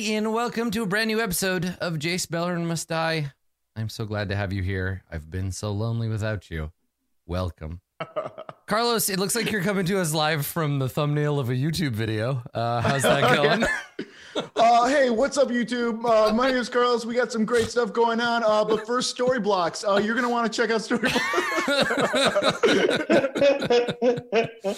Everybody, and welcome to a brand new episode of Jace Beleren Must Die. I'm so glad to have you here. I've been so lonely without you. Welcome. Carlos, it looks like you're coming to us live from the thumbnail of a YouTube video. Uh, how's that going? uh, hey, what's up, YouTube? Uh, my name is Carlos. We got some great stuff going on. Uh, but first, story blocks. Uh, you're gonna want to check out story blocks.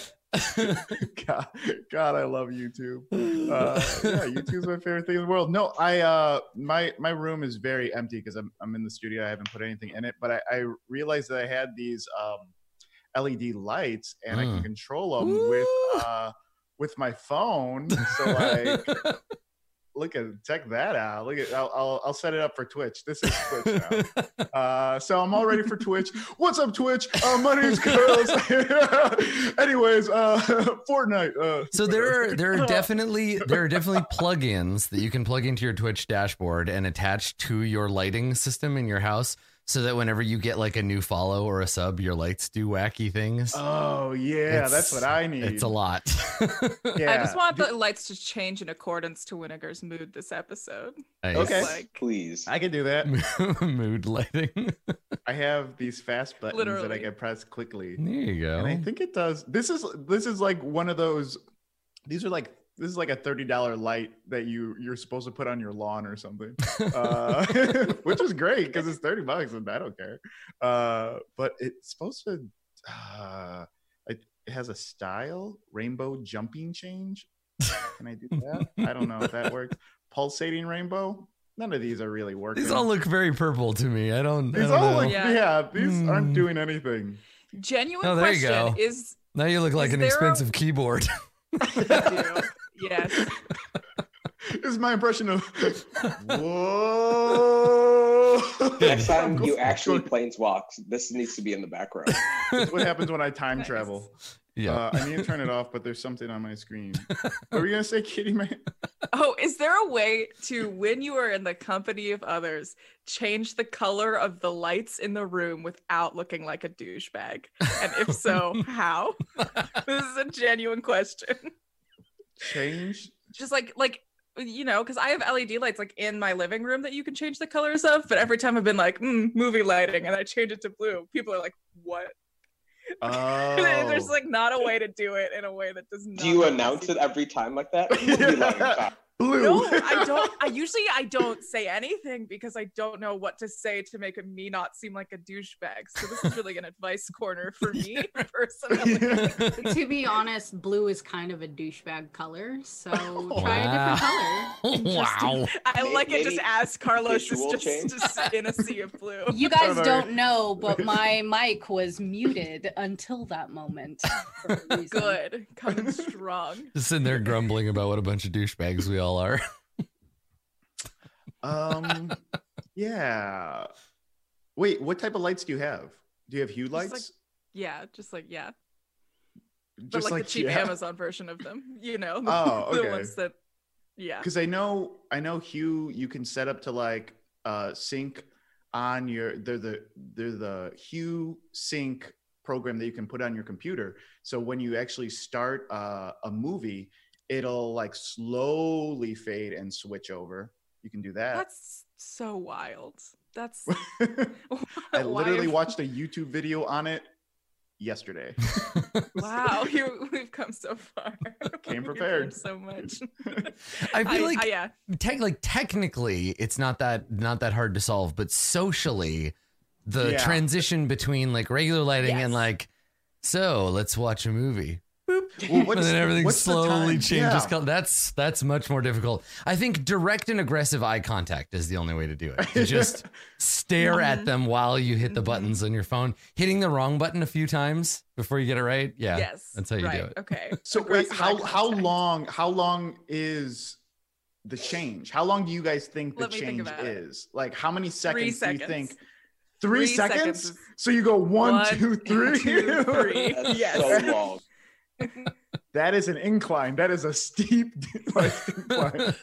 God, God, I love YouTube. Uh, yeah, YouTube's my favorite thing in the world. No, I uh, my my room is very empty because I'm I'm in the studio. I haven't put anything in it, but I, I realized that I had these um, LED lights and I can Mm. control them with uh, with my phone. So like. Look at check that out. Look at I'll, I'll I'll set it up for Twitch. This is Twitch now. Uh, so I'm all ready for Twitch. What's up, Twitch? Uh, my name's Carlos. Anyways, uh, Fortnite. Uh, So there are there are definitely there are definitely plugins that you can plug into your Twitch dashboard and attach to your lighting system in your house so that whenever you get like a new follow or a sub, your lights do wacky things. Oh yeah, It's- that's what I need. It's a lot. Yeah. I just want the lights to change in accordance to Winnegar's mood this episode. Nice. Okay. Like Please. I can do that. Mood lighting. I have these fast buttons that I can press quickly, There you go. and I think it does. This is this is like one of those. These are like this is like a thirty dollar light that you you're supposed to put on your lawn or something, uh, which is great because it's thirty bucks and I don't care. Uh, but it's supposed to. Uh, it, it has a style rainbow jumping change. Can I do that? I don't know if that works. Pulsating rainbow. None of these are really working. These all look very purple to me. I don't. I These don't all know. look, Yeah. yeah. These Hmm. aren't doing anything. genuine Oh, there you go. is Now you look like an there a- expensive keyboard. Yes. This is my impression of whoa. Next time you actually go- planeswalk, this needs to be in the background. This is what happens when I time Nice. travel. yeah. Uh, I need to turn it off, but there's something on my screen. What were you gonna say, Katie May? Oh, is there a way to, when you are in the company of others, change the color of the lights in the room without looking like a douchebag? And if so, how? this is a genuine question. Change. Just like, like, you know, because I have LED lights like in my living room that you can change the colors of, but every time I've been like, mm, movie lighting, and I change it to blue, people are like, what? Oh. There's like not a way to do it in a way that does not. Do you announce sense. it every time like that? Movie lighting time. blue. No, I don't. I usually I don't say anything because I don't know what to say to make me not seem like a douchebag. So this is really an advice corner for me personally. to be honest, blue is kind of a douchebag color, so try Wow. a different color. Interesting. wow. I May- like it. Just maybe as Carlos is just, just in a sea of blue. You guys Whatever. don't know, but my mic was muted until that moment. for a reason. Good, coming strong. Just sitting there grumbling about what a bunch of douchebags we all are. Um. Yeah. Wait, what type of lights do you have? Do you have hue Just lights? like- Yeah, just like yeah, but Just like, the cheap yeah. Amazon version of them. You know, Oh, the okay. ones that. Yeah. because I know I know Hue you can set up to like uh sync on your they're the they're the Hue sync program that you can put on your computer. So when you actually start uh, a movie, it'll like slowly fade and switch over. You can do that. That's so wild. That's I literally have- watched a YouTube video on it yesterday. Wow, you, we've come so far. Came prepared. so much. I feel like yeah, tech like technically it's not that not that hard to solve, but socially the Yeah. transition between like regular lighting and like so let's watch a movie. Boop. Well, what's- and then everything what's slowly time? changes Yeah. color. That's that's much more difficult. I think direct and aggressive eye contact is the only way to do it. To just stare at Mhm. them while you hit the Mhm. buttons on your phone. Hitting the wrong button a few times before you get it right. Yeah. yes, that's how you do it. Okay. So wait, how how long how long is the change? How long do you guys think the Let me think change about it. is? Like how many seconds, seconds. do you think? Three, Three seconds? seconds So you go one, One, two, three. two, three. That's Yes. so long. that is an incline. That is a steep like, incline.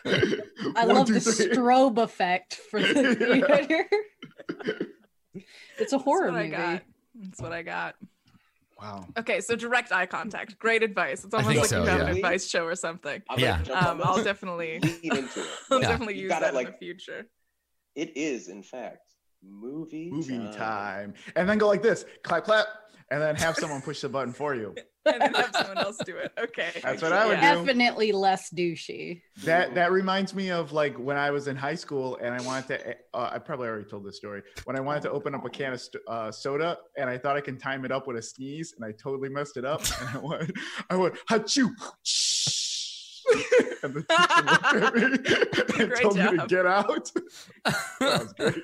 I One, love two, the three. strobe effect for the theater. it's a horror That's what movie. I got. That's what I got. Wow. Okay, so direct eye contact. Great advice. It's almost like so, you have yeah. an advice show or something. I'm Yeah. gonna jump on Um, I'll definitely, lead into it. I'll Yeah. definitely You use gotta, that in the future. It is, in fact, movie Movie time. time. And then go like this clap, clap, and then have someone push the button for you. And then have someone else do it. Okay. That's what I would Yeah. do. Definitely less douchey. That that reminds me of like when I was in high school and I wanted to. Uh, I probably already told this story. When I wanted to open up a can of st- uh, soda and I thought I can time it up with a sneeze and I totally messed it up. And I went, I went, achoo. And the teacher looked at me and Great told me to get out. that was great.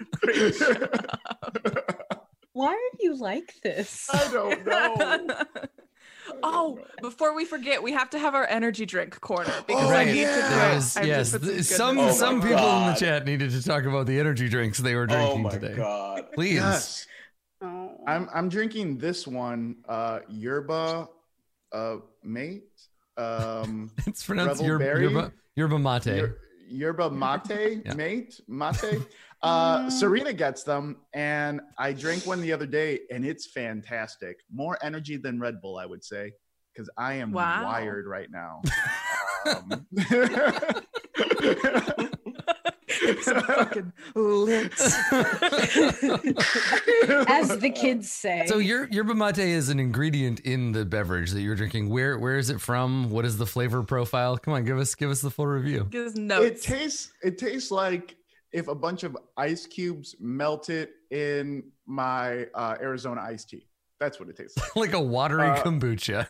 Why are you like this? I don't know. oh, before we forget, we have to have our energy drink corner because Oh, I need yeah. to do There it. I yes, put some Oh some my people in the chat needed to talk about the energy drinks they were drinking Oh drinking my today. god. Please. Yes. Oh. I'm I'm drinking this one, uh yerba uh mate. Um It's pronounced Rebel yerba, berry? yerba, yerba mate. yer- yerba mate, Yeah. mate, mate. Uh Mm. Serena gets them and I drank one the other day and it's fantastic. More energy than Red Bull, I would say, because I am Wow. wired right now. Um, It's fucking lit. As the kids say. So your yerba mate is an ingredient in the beverage that you're drinking. Where where is it from? What is the flavor profile? Come on, give us give us the full review. Gives it notes. tastes it tastes like if a bunch of ice cubes melted in my uh, Arizona iced tea. That's what it tastes like. Like a watery Uh, kombucha.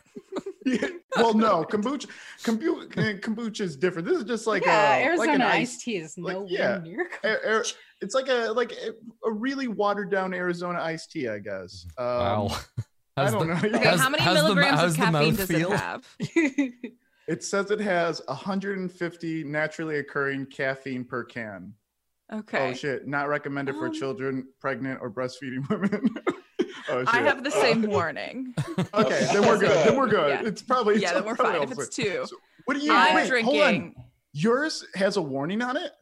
Yeah. Well, no, kombucha, kombucha, kombucha is different. This is just like yeah, a Arizona like an iced tea is like, nowhere yeah. near. Air- air- it's like a like a, a really watered down Arizona iced tea, I guess. Um, wow. I don't the- know. Okay, how's- how many how's the milligrams of caffeine does feel? it have? It says it has 150 naturally occurring caffeine per can. Okay. Oh shit! Not recommended for Um, children, pregnant, or breastfeeding women. Oh! I have the Uh, same warning. okay, then we're good. Then we're good. Yeah. It's probably Yeah, then we're fine if it's two. So what do you? I'm wait, hold on. drinking. Yours has a warning on it.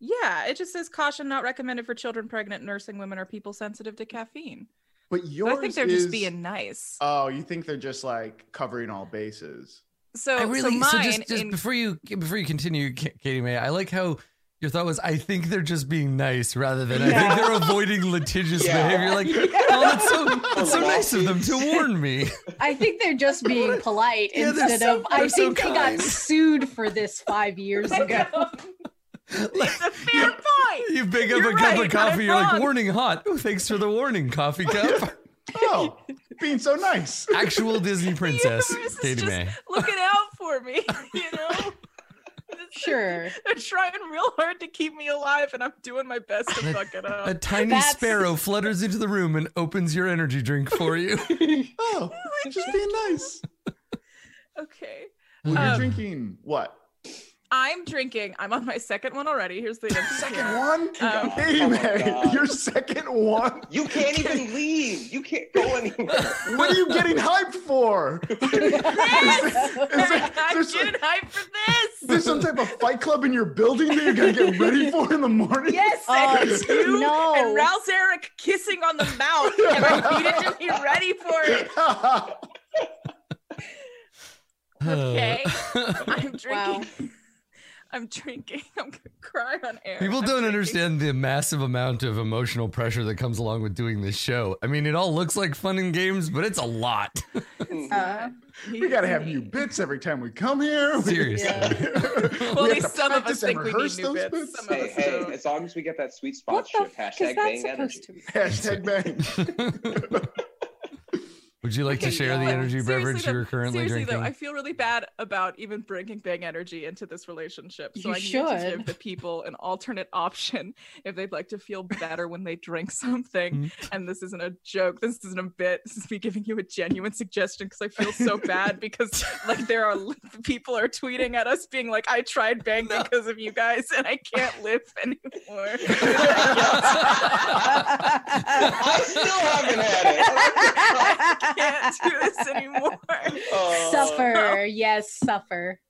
Yeah, it just says caution not recommended for children, pregnant, nursing women, or people sensitive to caffeine. But So yours I think they're is, just being nice. Oh, you think they're just like covering all bases? So, I really so so, mine just, just in- before you before you continue, Katie May, I like how your thought was I think they're just being nice rather than I think they're avoiding litigious Yeah. behavior. Like, oh, that's so that's so nice of them to warn me. I think they're just being polite Yeah, instead so- of. I they're so think they kind. got sued for this five years ago. it's a fair point. You pick up You're a cup right, of coffee, you're like, warning hot. Oh, thanks for the warning, coffee cup. Oh, being so nice. Actual Disney princess, universe is Katie just May. looking out for me, you know. Sure. They're trying real hard to keep me alive, and I'm doing my best to fuck it up. A tiny That's- sparrow flutters into the room and opens your energy drink for you. Oh, just being nice. Okay. Well, you're Um, drinking what? I'm drinking. I'm on my second one already. Here's the Second one? Um, hey, Oh my man, your second one? You can't even leave. You can't go anywhere. What are you getting hyped for? is, there, is, there, I'm there's, getting hyped for this. there's some type of fight club in your building that you gotta get ready for in the morning? Yes, Oh, and you no. and Rouse Eric kissing on the mouth, and I needed to be ready for it. Okay. I'm drinking. Wow. I'm drinking. I'm gonna cry on air. People I'm don't drinking. understand the massive amount of emotional pressure that comes along with doing this show. I mean, it all looks like fun and games, but it's a lot. Uh, we gotta have new bits every time we come here. Seriously. Yeah. Well, we at have least to some of practice us think we need new those bits. Some hey, us hey, don't. as long as we get that sweet what sponsorship, the hashtag bang energy. supposed to be? Hashtag bang. Would you like to Okay, share the but energy seriously beverage though- you're currently seriously drinking? Though, I feel really bad about even bringing Bang Energy into this relationship. So You I need to should. give the people an alternate option if they'd like to feel better when they drink something. Mm. And this isn't a joke. This isn't a bit. This is me giving you a genuine suggestion because I feel so bad because like there are people are tweeting at us being like, I tried Bang No. because of you guys and I can't live anymore. I still haven't had it. Can't do this anymore. Oh. suffer. Yes, suffer.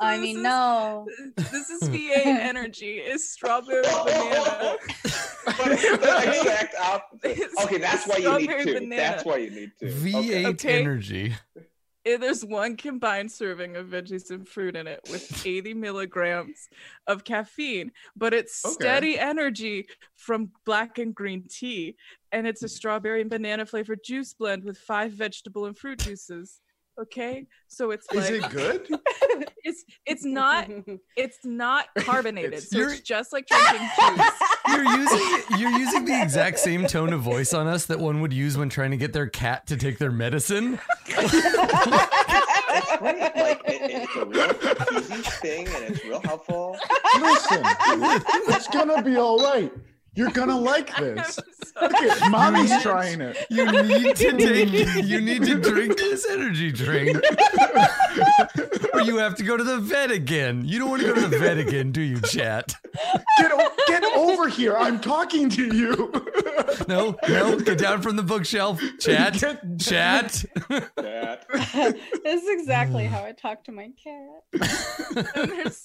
I mean, is- no. This is V8 energy. Is strawberry banana. but the exact opposite. Okay, that's why you need to. That's why you need to. V8 Okay. Okay. energy. There's one combined serving of veggies and fruit in it with 80 milligrams of caffeine, but it's Okay. steady energy from black and green tea. And it's a strawberry and banana flavored juice blend with five vegetable and fruit juices. Okay, so it's like, Is it good? it's it's not it's not carbonated, It's- so You're- it's just like drinking juice. You're using you're using the exact same tone of voice on us that one would use when trying to get their cat to take their medicine. It's. Like it, it's a real easy thing, and it's real helpful. Listen, it's gonna be all right. You're gonna like this. So- Look at mommy's trying it. You need to take you need to drink this energy drink. or you have to go to the vet again. You don't want to go to the vet again, do you, chat? Get, get over here. I'm talking to you. No, no, get down from the bookshelf. Chat. Get- Chat. That. this is exactly how I talk to my cat. and there's,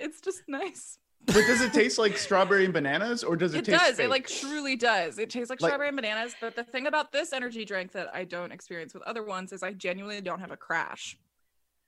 it's just nice. But does it taste like strawberry and bananas, or does it, taste? It taste? does. fake? It like truly does. It tastes like, Like- strawberry and bananas. But the thing about this energy drink that I don't experience with other ones is I genuinely don't have a crash.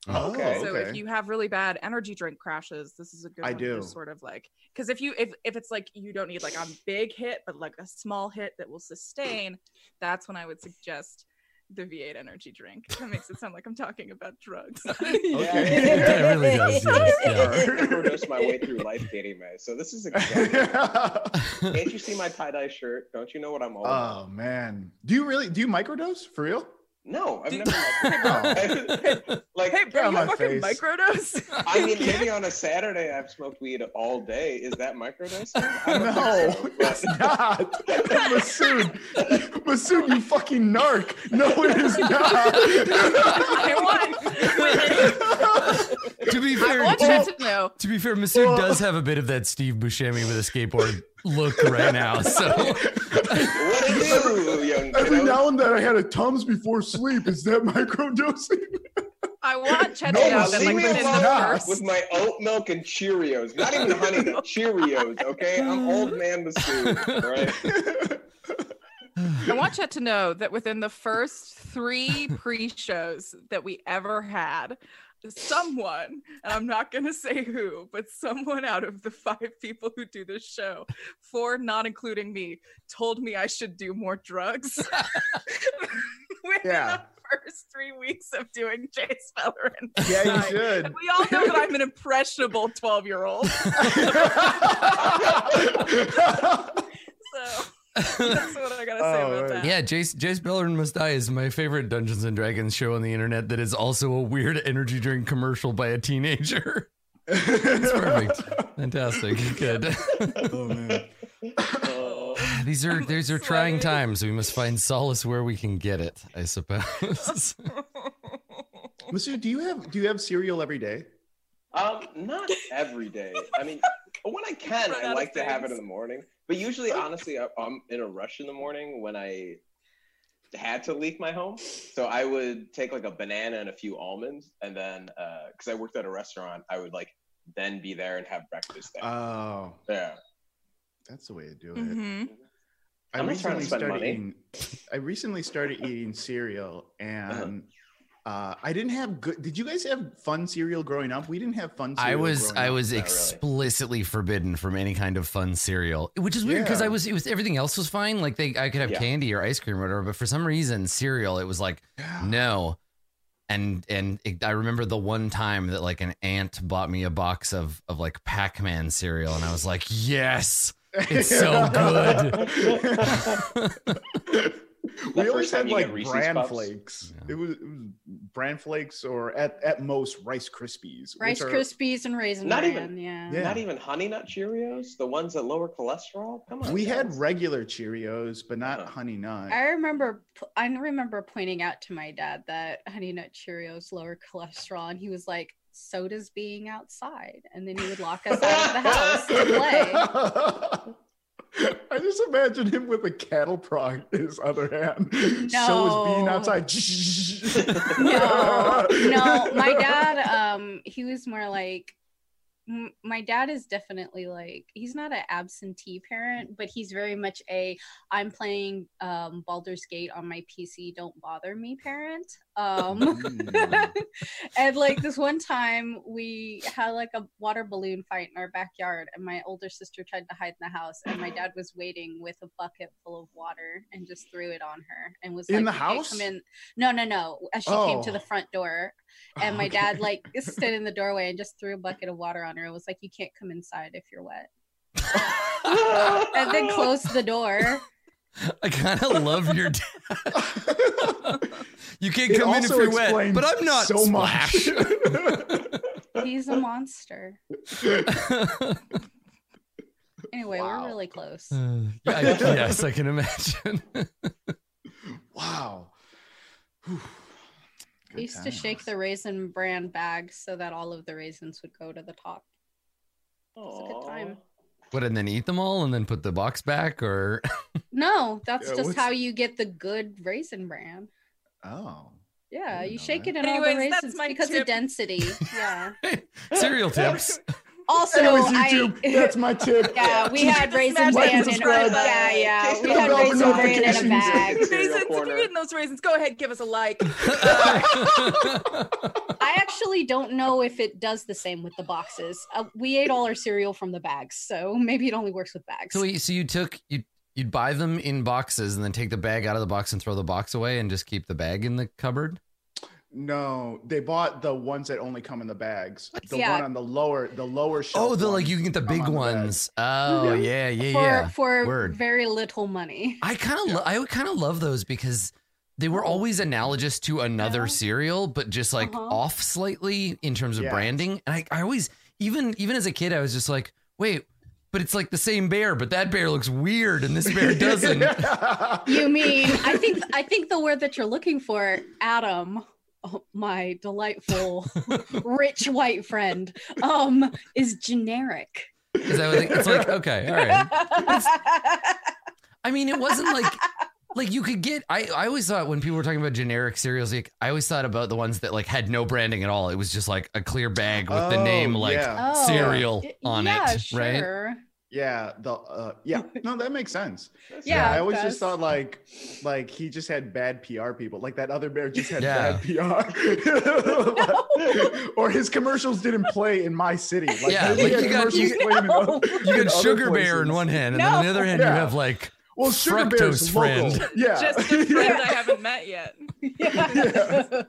Oh, oh Okay. So okay. if you have really bad energy drink crashes, this is a good I one do. just sort of like because if you if if it's like you don't need like a big hit, but like a small hit that will sustain, that's when I would suggest the V8 energy drink. That makes it sound like I'm talking about drugs. Okay. That really does, yes, yeah. I overdosed my way through life, Katie May. So this is exactly. Can't you see my tie dye shirt? Don't you know what I'm all about? oh man, do you really do you microdose for real? No, I've Dude. never. like, hey, bro, on you my fucking face. microdose? I mean, maybe on a Saturday I've smoked weed all day. Is that microdosing? I don't No, think so, it's not. Masood, Masood, you fucking narc. No, it is not. I want. to be fair, to, to to be fair, Masood does have a bit of that Steve Buscemi with a skateboard look right now. So What do you, young Every now and then I had a Tums before sleep. Is that microdosing? I want Chet No, to know Now, that leave like me within the alone. first with my oat milk and Cheerios. Not even honey nut, Cheerios. Okay, I'm old man Masood. Right? I want Chet to know that within the first three pre-shows that we ever had, someone, and I'm not gonna say who, but someone out of the five people who do this show, four not including me, told me I should do more drugs. within Yeah. the first three weeks of doing Jay Speller and Yeah, you should. And we all know that I'm an impressionable 12 year old. So that's what I gotta say Oh, about right. that. yeah, Jace Jace Beleren Must Die is my favorite Dungeons and Dragons show on the internet that is also a weird energy drink commercial by a teenager. It's perfect. Fantastic. Good. oh man. These are I'm these are trying times. We must find solace where we can get it, I suppose. Masood, do you have do you have cereal every day? Um, not every day. I mean, when I can, I like to have it in the morning. But usually, honestly, I- I'm in a rush in the morning when I had to leave my home. So I would take like a banana and a few almonds, and then because I worked at a restaurant, I would like then be there and have breakfast there. Oh, yeah. that's the way to do it. Mhm. I I'm not trying to recently spend started money. eating. I recently started eating cereal, Uh-huh. And uh, I didn't have good. Did you guys have fun cereal growing up? We didn't have fun. Cereal I was I was Not really. explicitly forbidden from any kind of fun cereal, which is weird because Yeah. I was it was everything else was fine. Like they I could have Yeah. candy or ice cream or whatever, but for some reason cereal it was like Yeah. no. And and it, I remember the one time that like an aunt bought me a box of of like Pac Man cereal, and I was like, yes, it's so good. we always had like Reese's bran Puffs? flakes. Yeah. It, was, it was bran flakes or at, at most Rice Krispies. Rice are- Krispies and Raisin Not Bran, even- yeah. Yeah. Not even Honey Nut Cheerios, the ones that lower cholesterol. Come on. We had regular Cheerios, but not. Honey Nut. I remember I remember pointing out to my dad that Honey Nut Cheerios lower cholesterol, and he was like, "So does being outside." And then he would lock us out of the house to play. I just imagine him with a cattle prod in his other hand. So is being outside. no, no. My dad, um, he was more like, m- my dad is definitely like he's not an absentee parent, but he's very much a I'm playing um, Baldur's Gate on my PC. Don't bother me, parent. Um, Mm. and like this one time we had like a water balloon fight in our backyard and my older sister tried to hide in the house and my dad was waiting with a bucket full of water and just threw it on her and was In like the house? come in no no no as she came to Oh. the front door and my Okay. dad like stood in the doorway and just threw a bucket of water on her It was like you can't come inside if you're wet and then closed the door I kind of love your dad. You can't It come in if you're wet, but I'm not. so much. Splash. he's a monster anyway Wow. we're really close Uh, yeah, I- yes, I can imagine. wow. Whew. I Good used to shake the raisin bran bag so that all of the raisins would go to the top. It's a good time. What, and then eat them all and then put the box back, or No, that's Yeah, just what's- how you get the good raisin bran. Oh. Yeah, didn't you know shake that. it in all the Anyways, that's raisins my because tip. of density. Yeah. cereal tips? Also, Anyways, I YouTube, that's my tip. yeah, we had Just raisin smash like bran and in subscribe. yeah, yeah. We had bell for raisin bran in a bag. Raisins, if corner. you're getting those raisins, go ahead, give us a like. I actually don't know if it does the same with the boxes. Uh, we ate all our cereal from the bags, so maybe it only works with bags. so, wait, so you took you you'd buy them in boxes and then take the bag out of the box and throw the box away and just keep the bag in the cupboard. No, they bought the ones that only come in the bags. The Yeah. one on the lower, the lower shelf. Oh, the like you can get the come big on the ones. Oh, yeah, yeah, for yeah. for Word. very little money. I kind of lo- I kind of love those because they were Oh. always analogous to another Yeah. cereal, but just like Uh-huh. off slightly in terms of Yeah. branding. And I, I always even even as a kid, I was just like, wait, but it's like the same bear, but that bear looks weird and this bear doesn't. You mean I think I think the word that you're looking for, Adam, my delightful rich white friend, um, is generic. Is that what it- it's like? Okay, all right. I mean, it wasn't like like you could get. I I always thought when people were talking about generic cereals, like I always thought about the ones that like had no branding at all. It was just like a clear bag with the Oh, name like yeah. Oh, cereal y- on yeah, it, right? Sure. yeah, the uh, yeah. No, that makes sense. Yeah, I always does. just thought like like he just had bad PR people. Like that other bear just had Yeah. bad PR. or his commercials didn't play in my city. Like, Yeah, like you got- you- commercials playing in other- You got other Sugar Bear in one hand, and then on the other hand, you have like Well, Sugar Fructose Bear's local. friend. Yeah. Just a friend I haven't met yet. Yeah.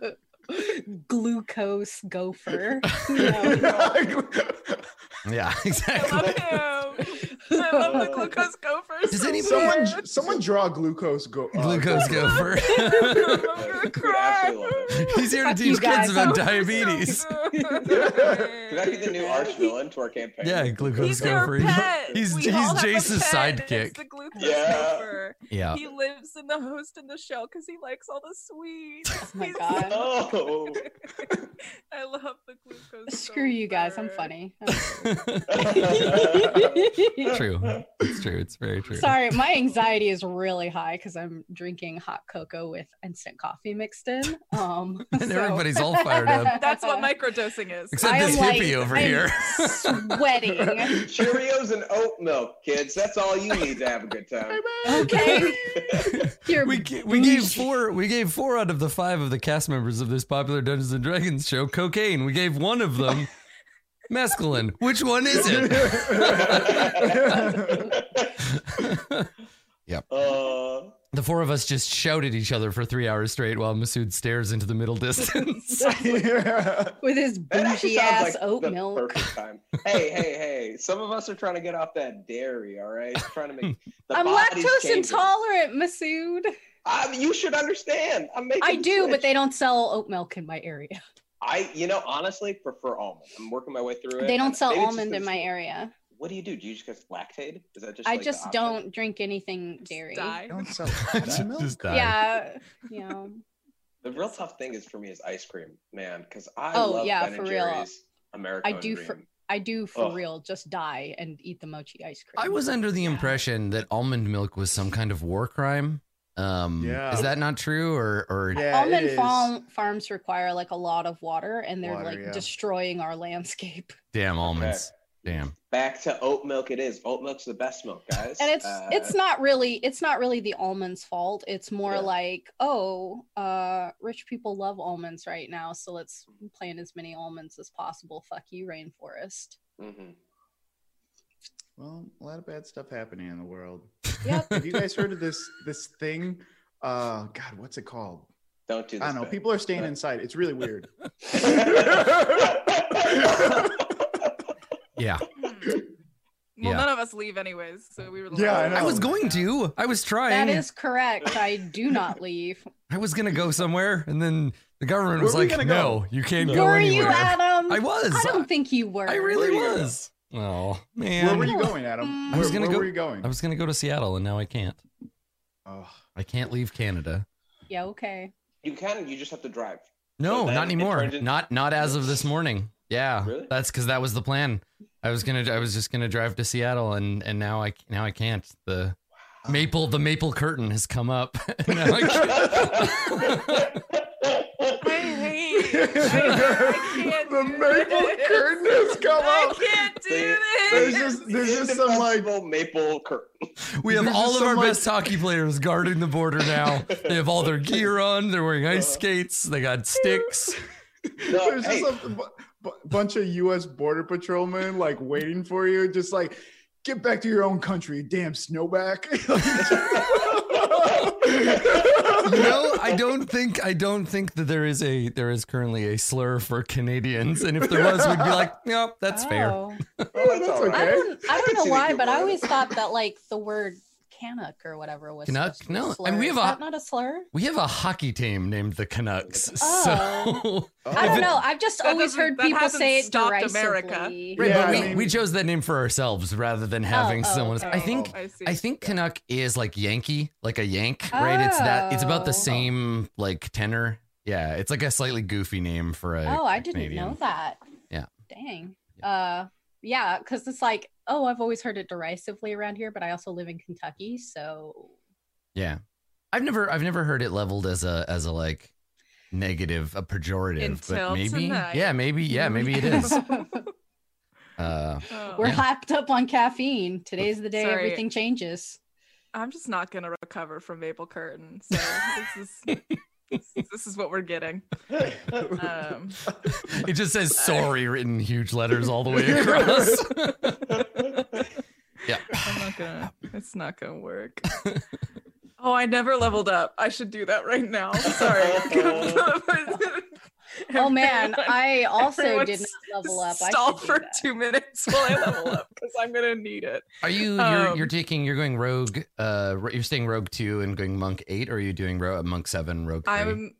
Glucose gopher. No. Yeah, exactly. I exactly. love him. I love the glucose gophers. Does so anybody- someone, much. someone draw glucose go. uh, Glucose gopher. I'm cry. I love it. He's here to teach you kids about diabetes. good. Could that be the new arch villain to our campaign? Yeah, glucose He's their gopher. pet. He's We he's all have a Jace's sidekick. It's the glucose Yeah. gopher. Yeah. He lives in the host in the shell because he likes all the sweets. Oh my He's- God. Oh. I love the glucose. Screw you guys. I'm gopher. funny. true. It's true. It's very true. Sorry, my anxiety is really high because I'm drinking hot cocoa with instant coffee mixed in. Um, And so- everybody's all fired up. That's what microdosing is. Except I am this like- hippie over I'm here. sweating. Cheerios and oat milk, kids. That's all you need to have a good time. Okay, you're we ga- we gave four we gave four out of the five of the cast members of this popular Dungeons and Dragons show cocaine. We gave one of them mescaline. Which one is it? Uh, The four of us just shout at each other for three hours straight while Masood stares into the middle distance. yeah. with his that bougie ass like oat milk. perfect time. Hey, hey, hey! Some of us are trying to get off that dairy. All right, trying to make. The I'm lactose changing. intolerant, Masood. I, you should understand. I'm making. I the do, but they don't sell oat milk in my area. I, you know, honestly prefer almond. I'm working my way through it. They don't sell Maybe almond in my area. What do you do? Do you just get lactate? Is that just? I like, just don't drink anything dairy. Die. Don't sell Just- almond milk? just die. Yeah, you know. The real tough thing is for me is ice cream, man, because I Oh, love yeah, Ben for and real. Jerry's American I do Dream. for- I do for Ugh. real just die and eat the mochi ice cream. I was under the Yeah. impression that almond milk was some kind of war crime. Um, Yeah. is that not true, or or Yeah, it Almond farm, farms require like a lot of water, and they're Water, like yeah. destroying our landscape. damn almonds? Damn. Back to oat milk. It is oat milk's the best milk, guys. And it's Uh, it's not really it's not really the almonds' fault. It's more Yeah. like oh, uh, rich people love almonds right now, so let's plant as many almonds as possible. Fuck you, rainforest. mhm. Well, a lot of bad stuff happening in the world. Yep. Have you guys heard of this this thing? Uh, God, what's it called? Don't do this. I don't know. Ben. People are staying inside. It's really weird. Yeah, Well, Yeah. none of us leave anyways, so we were. the Yeah, I. I was going to. I was trying. That is correct. I do not leave. I was gonna go somewhere, and then the government was Where were you like, gonna "No, go? you can't No. go Were you. Adam? I was. I don't think you were. I really Where you was. Oh man. Where were you going, Adam? Mm. I was gonna where go- were you going? I was gonna go to Seattle, and now I can't. Oh, I can't leave Canada. Yeah. Okay. You can. You just have to drive. No, So not anymore. turned in- Not not as of this morning. Yeah, Really? that's because that was the plan. I was gonna. I was just gonna drive to Seattle, and and now I now I can't. The maple the maple curtain has come up. the maple this. curtain has come I up. can't do They- There's this. just there's just some like maple curtain. we have There's all of our like- best hockey players guarding the border now. They have all their gear on. They're wearing ice uh-huh. skates. They got sticks. No, there's hey. just a bu- bu- bunch of U.S. border patrolmen like waiting for you, just like get back to your own country, damn snowback. You know, I don't think I don't think that there is a there is currently a slur for Canadians, and if there was, we'd be like, no, that's fair. Oh. Oh, that's That's all right. I don't. I I don't know why, but I always thought that like the word Canuck or whatever was Canuck? supposed to be No, a I slur. mean, we Is have a- that not a slur? We have a hockey team named the Canucks, Oh. so I don't know. I've just That always heard people say it stopped derisively. America. Right, Yeah, but I we, mean- we chose that name for ourselves rather than having oh, someone. I okay. think I. I think Canuck is like Yankee, like a Yank, right? It's that it's about the Oh. same like tenor. Yeah, it's like a slightly goofy name for a. Oh, I didn't Canadian. know that. Yeah. Dang. Uh, yeah, because it's like, oh, I've always heard it derisively around here, but I also live in Kentucky, so Yeah, I've never I've never heard it leveled as a as a like negative, a pejorative, Until but maybe tonight. yeah, maybe yeah, maybe it is. Uh, Oh. we're Yeah. hyped up on caffeine. Today's the day Sorry. everything changes. I'm just not gonna recover from Maple Curtain. So this is this, this is what we're getting. Um, it just says sorry written huge letters all the way across. yeah. I'm not gonna. It's not gonna work. Oh, I never leveled up. I should do that right now. Sorry. Oh man, I also did not level up. I Stall should for that. two minutes while I level up because I'm gonna need it. Are you you're, Um, you're taking you're going rogue uh you're staying rogue 2 and going monk 8 or are you doing rogue monk 7 rogue 3? I'm.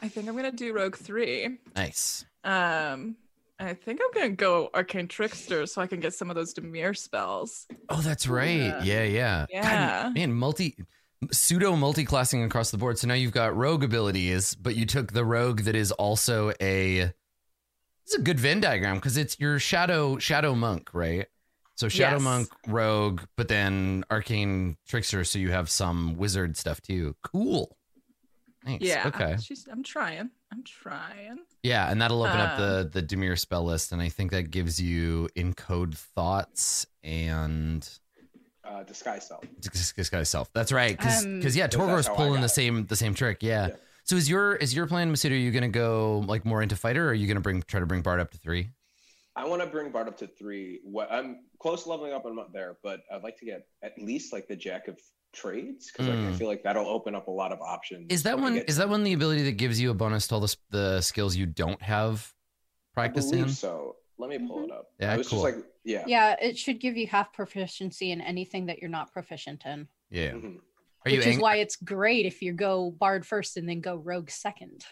I think I'm gonna do Rogue three. Nice. Um, I think I'm gonna go Arcane Trickster so I can get some of those Dimir spells. Oh, that's right. Yeah. Yeah, yeah. God, Yeah. man, multi pseudo multi-classing across the board. So now you've got rogue abilities, but you took the rogue that is also a It's a good Venn diagram because it's your shadow shadow monk, right? So shadow Yes. monk, rogue, but then arcane trickster. So you have some wizard stuff too. Cool. Thanks. Yeah. Okay. She's, I'm trying. I'm trying. Yeah, and that'll open up the um, the Dimir spell list, and I think that gives you encode thoughts and uh, disguise self. disguise self. That's right, because Um, yeah, Because Torgor's that's pulling got the it. same the same trick. Yeah. Yeah. So is your is your plan, Masuda? Are you gonna go like more into fighter, or are you gonna bring try to bring Bard up to three? I want to bring Bard up to three. What I'm close to leveling up. I'm not there, but I'd like to get at least like the Jack of Trades because like, I Mm. feel like that'll open up a lot of options. Is that one? get Is that one the ability that gives you a bonus to all the the skills you don't have I practice believe in? so. Let me pull it up. Yeah, I was cool. just like, yeah. Yeah, it should give you half proficiency in anything that you're not proficient in. Yeah. Mhm. Are you which is ang- why it's great if you go bard first and then go rogue second.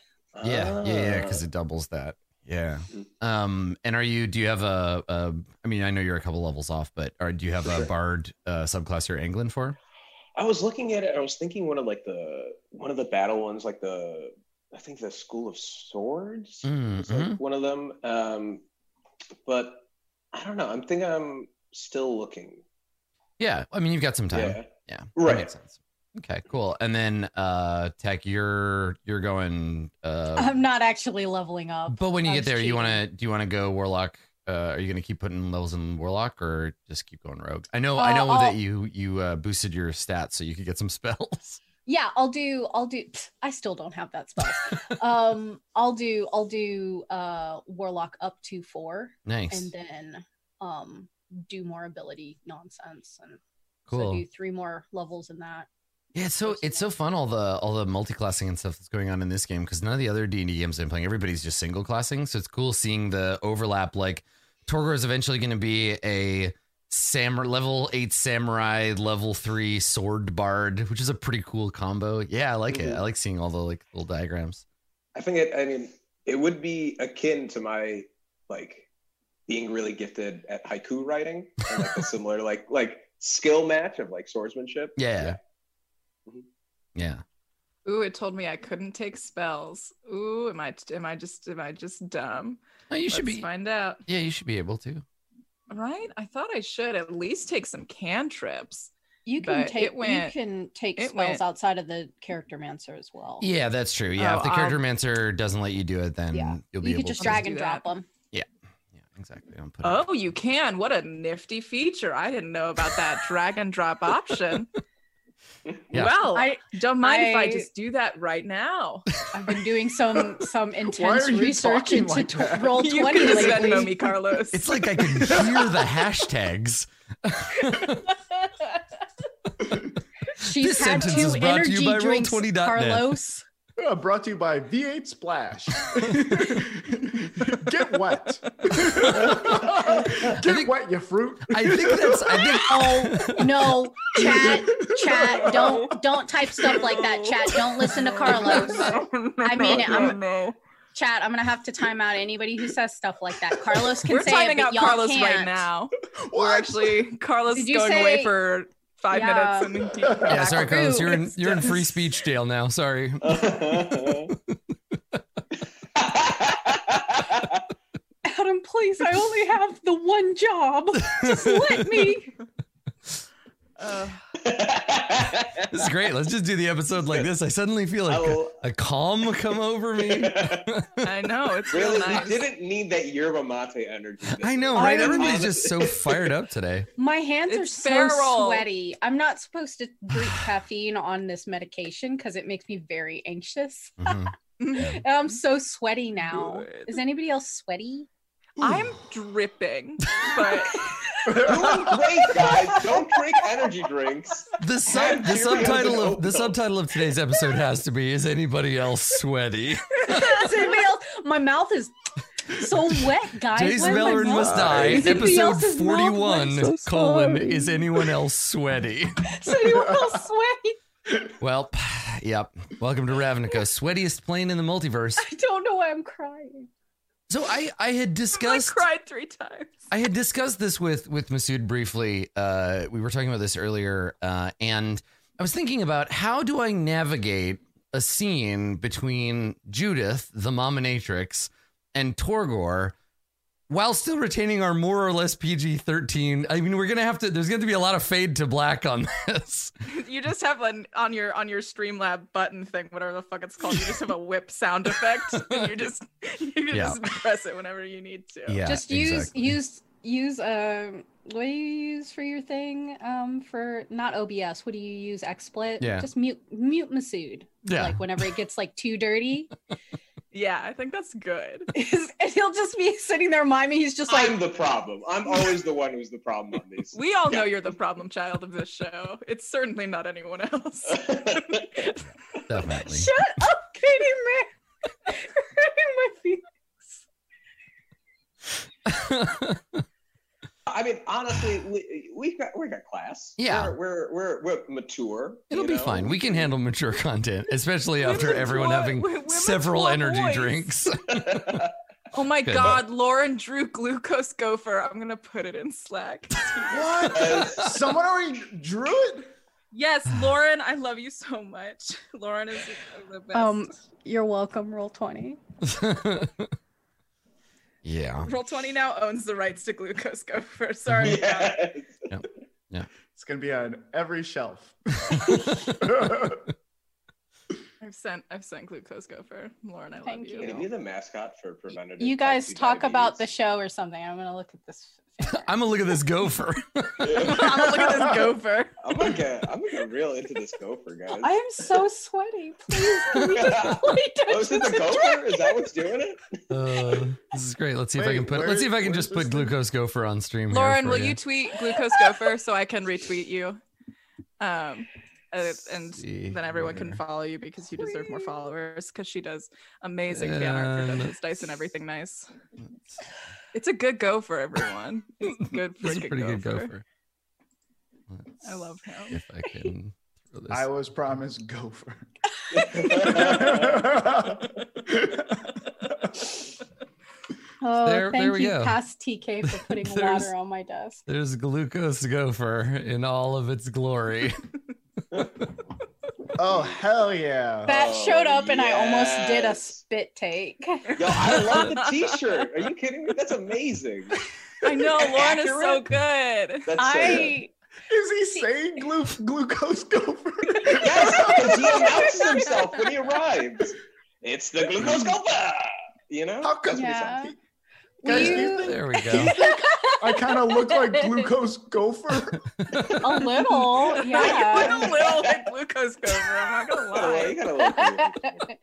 Yeah, yeah, yeah, because Ah. it doubles that. Yeah. Mhm. Um, and are you? Do you have a? a I mean, I know you're a couple levels off, but are do you have a bard uh, subclass you're angling for? I was looking at it. I was thinking one of like the one of the battle ones, like the I think the School of Swords. Mm, It's like one of them. Um, but I don't know. I'm thinking I'm still looking. Yeah, I mean you've got some time. Yeah. Yeah, Right. makes sense. Okay, cool. And then uh Tech, you're you're going. uh I'm not actually leveling up. But when you I get was there, you want to do you want to go Warlock? Uh, are you going to keep putting levels in Warlock or just keep going Rogue? I know I Uh, know I'll- that you you uh, boosted your stats so you could get some spells. Yeah, I'll do. I'll do. pff, I still don't have that spell. um, I'll do. I'll do. Uh, warlock up to four, nice, and then um, do more ability nonsense, and cool. so do three more levels in that. Yeah, it's so it's so fun all the all the multi-classing and stuff that's going on in this game because none of the other D and D games I'm playing, everybody's just single classing. So it's cool seeing the overlap. Like Torgor is eventually going to be a samurai level eight samurai, level three sword bard, which is a pretty cool combo. Yeah, I like it. Mhm. I like seeing all the like little diagrams. I think it. I mean, it would be akin to my like being really gifted at haiku writing, and like a similar like like skill match of like swordsmanship. Yeah, Mhm. yeah. Ooh, it told me I couldn't take spells. Ooh, am I am I just am I just dumb? Oh, you should Let's be. find out. Yeah, you should be able to. Right? I thought I should at least take some cantrips. You can But take. went- you can take spells went- outside of the Charactermancer as well. Yeah, that's true. Yeah, Oh, if the I'll- character mancer doesn't let you do it, then Yeah. you'll be able you able could just to. drag do and drop them. Yeah, yeah, exactly. Don't it- Oh, you can. What a nifty feature. I didn't know about that drag and drop option. Yeah. Well, I don't mind if I I- just do that right now. I've been doing some some intense research into like that? roll you twenty can just lately. Venmo me, Carlos. It's like I can hear the hashtags. She's This had sentence two is brought to you energy by drinks, Roll20.net. Carlos. Uh, brought to you by V8 Splash. Get wet. Get think- wet, you fruit. I think that's. I think. Oh no, chat, chat! Don't don't type stuff like that, chat. Don't listen to Carlos. I mean, I'm- no. Chat, I'm gonna have to time out anybody who says stuff like that. Carlos can We're say timing it, but out y'all Carlos can't. right now. We're actually Carlos is Did you going away for five Yeah. minutes and then Yeah, sorry, Carlos. You're in you're in free speech jail now. Sorry. Adam, please, I only have the one job. Just let me. Uh, This is great. Let's just do the episode like this. I suddenly feel like a, a calm come over me. I know it's real really, nice. we didn't need that yerba mate energy. I know, week. right? I- Everybody's just so fired up today. My hands are so feral. sweaty. I'm not supposed to drink caffeine on this medication because it makes me very anxious. Mhm. And I'm so sweaty now. Good. Is anybody else sweaty? I'm hmm. dripping, but Doing great, guys. Don't drink energy drinks. The sub, the subtitle of the subtitle of today's episode has to be: Is anybody else sweaty? Is anybody else? My mouth is so wet, guys. Jace Why is my Beleren mouth- must die. Is Episode else's mouth wet? forty-one: So colon. Is anyone else sweaty? Is anyone else sweaty? Well, yep. Welcome to Ravnica, sweatiest plane in the multiverse. I don't know why I'm crying. So I I had discussed I cried three times. I had discussed this with with Masood briefly. Uh, we were talking about this earlier, uh, and I was thinking about how do I navigate a scene between Judith, the Mominatrix, and Torgor, while still retaining our more or less PG thirteen. I mean, we're gonna have to. There's going to be a lot of fade to black on this. You just have an on your on your Streamlab button thing, whatever the fuck it's called. You just have a whip sound effect, and you just you can Yeah. just press it whenever you need to. Yeah, Just use exactly. use use um what do you use for your thing? Um for not OBS, what do you use? XSplit? Yeah. Just mute mute Masood. Yeah. Like whenever it gets like too dirty. Yeah, I think that's good. and he'll just be sitting there miming. He's just like I'm the problem. I'm always the one who's the problem on these. We all know you're the problem child of this show. It's certainly not anyone else. Definitely. Shut up, Katie May. Hurting my feelings. I mean, honestly, we, we've got we got class. Yeah. we're we're we're, we're mature. It'll be know? fine. We can handle mature content, especially after Women everyone draw- having women several energy boys. drinks. Oh my Good. god, Lauren drew glucose gopher. I'm gonna put it in Slack. What? Someone already drew it? yes, Lauren, I love you so much. Lauren is the best. Um, You're welcome, roll 20. Yeah. Roll twenty now owns the rights to glucose gopher. Sorry. Yeah. Yeah. It's gonna be on every shelf. I've sent I've sent glucose gopher. Lauren, I Thank love you. you. Can you be the mascot for preventative? You guys 2 talk about the show or something. I'm gonna look at this. finger. I'm gonna look at this gopher. I'm gonna look at this gopher. I'm gonna get I'm gonna get real into this gopher, guys. I am so sweaty. Please, can we just play oh, is it the gopher? Is that what's doing it? Uh, this is great. Let's see if I can put. where- let's see if I can just this put thing? glucose gopher on stream. Lauren, will ya. you tweet glucose gopher so I can retweet you? Um, uh, and See then everyone can follow you because you deserve more followers because she does amazing fan art for And- Dice and everything nice. It's a good gopher, everyone. It's a good This is a freaking pretty good gopher. gopher. Let's I love him. If I can throw this. I was promised gopher. Oh, There- thank there we you, go. past TK, for putting There's- water on my desk. There's glucose gopher in all of its glory. Oh hell yeah! That Oh, showed up, and I almost did a spit take. Yo, I love the T-shirt. Are you kidding me? That's amazing. I know Lauren is so good. That's so good. I Is he saying glu- glucose gopher? Yes, because he announces himself when he arrives. It's the glucose gopher. You know? How come? Yeah. Guys, do you You- think There we do you go. think I kind of look like glucose gopher? a little, You look a little like glucose gopher. I'm not gonna lie. gotta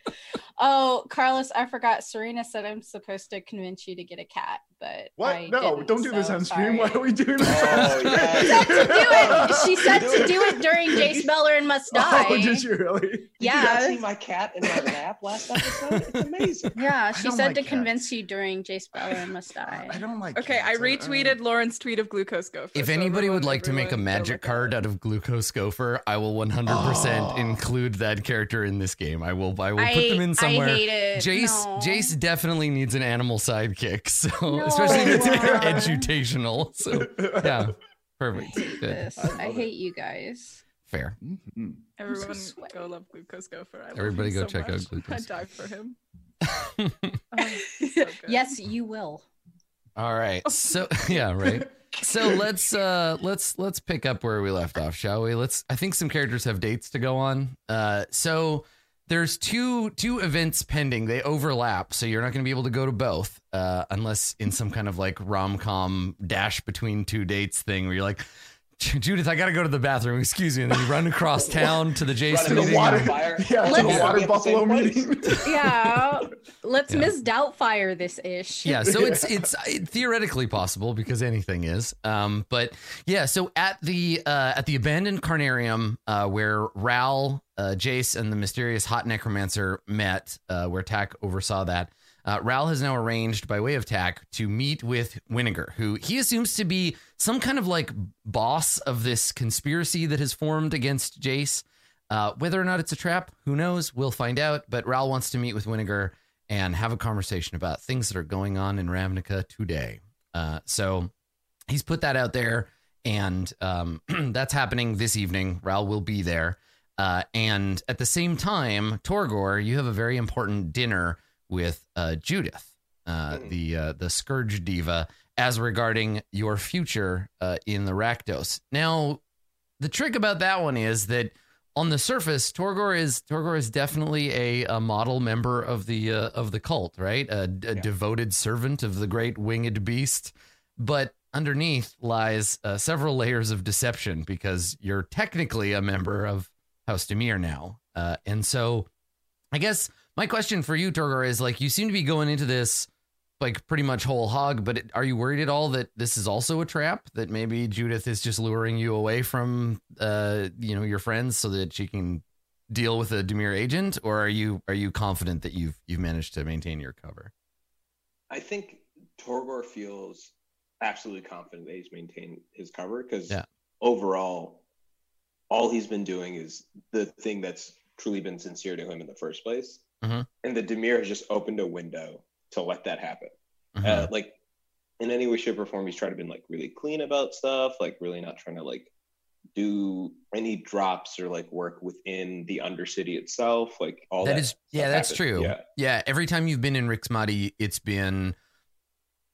oh, Carlos, I forgot. Serena said I'm supposed to convince you to get a cat, but What? I no, didn't, don't do this on stream. Why are we doing this? Oh, on yes. stream? She said to do it. She said to do it during Jace Beleren Must oh, Die. Oh, did you really? Did you Yeah. see my cat in my lap last episode? It's amazing. Yeah, she said like to cats. convince you during Jace Beleren Must Die. I don't like. Okay, I cats. don't- retweeted Lauren's tweet of glucose gopher. If so anybody would like to make a magic card out of glucose gopher, I will 100% Oh. Ah. include that character in this game. I will. I will I, put them in I somewhere. hate it. Jace No. Jace definitely needs an animal sidekick, so No. Especially if it's Yeah. edutational. So yeah, perfect. Good. This. I love I it. hate you guys. Fair. Mhm. Everyone sweaty. go love glucose gopher. I love Everybody go so check out much. Glucose I die for him. Oh, so good. Yes, you will. All right. So yeah, right. So let's uh let's let's pick up where we left off, shall we? Let's I think some characters have dates to go on. Uh so there's two two events pending. They overlap, so you're not going to be able to go to both uh unless in some kind of like rom-com dash between two dates thing where you're like Judith, I got to go to the bathroom. Excuse me. And then you run across town to the Jace Running To the meeting. water, yeah, to Let's- the water be the buffalo meeting. Yeah. Let's Yeah. Miss Doubtfire this ish. yeah so it's it's uh, theoretically possible because anything is um but yeah so at the uh at the abandoned carnarium uh where ral uh jace and the mysterious hot necromancer met uh where tack oversaw that uh, Ral has now arranged, by way of Tack, to meet with Winnegar, who he assumes to be some kind of like boss of this conspiracy that has formed against Jace. Uh, whether or not it's a trap, who knows? We'll find out. But Ral wants to meet with Winnegar and have a conversation about things that are going on in Ravnica today. Uh, so he's put that out there, and um, that's happening this evening. Ral will be there. Uh, and at the same time, Torgor, you have a very important dinner with uh, Judith, uh, Mm. the uh, the Scourge Diva, as regarding your future uh, in the Rakdos. Now, the trick about that one is that on the surface, Torgor is Torgor is definitely a, a model member of the uh, of the cult, right? A, Yeah. devoted servant of the great winged beast. But underneath lies uh, several layers of deception because you're technically a member of House Dimir now, uh, and so I guess my question for you, Torgor, is like you seem to be going into this like pretty much whole hog, but are you worried at all that this is also a trap? That maybe Judith is just luring you away from uh you know your friends so that she can deal with a Dimir agent, or are you are you confident that you've you've managed to maintain your cover? I think Torgor feels absolutely confident that he's maintained his cover because Yeah. overall, all he's been doing is the thing that's truly been sincere to him in the first place. Mhm. And the Dimir has just opened a window to let that happen. Mhm. Uh, like in any way, shape, or form, he's tried to been like really clean about stuff, like really not trying to like do any drops or like work within the undercity itself. Like all that. that is yeah, that's happens. true. Yeah. Yeah, every time you've been in Rix Maadi, it's been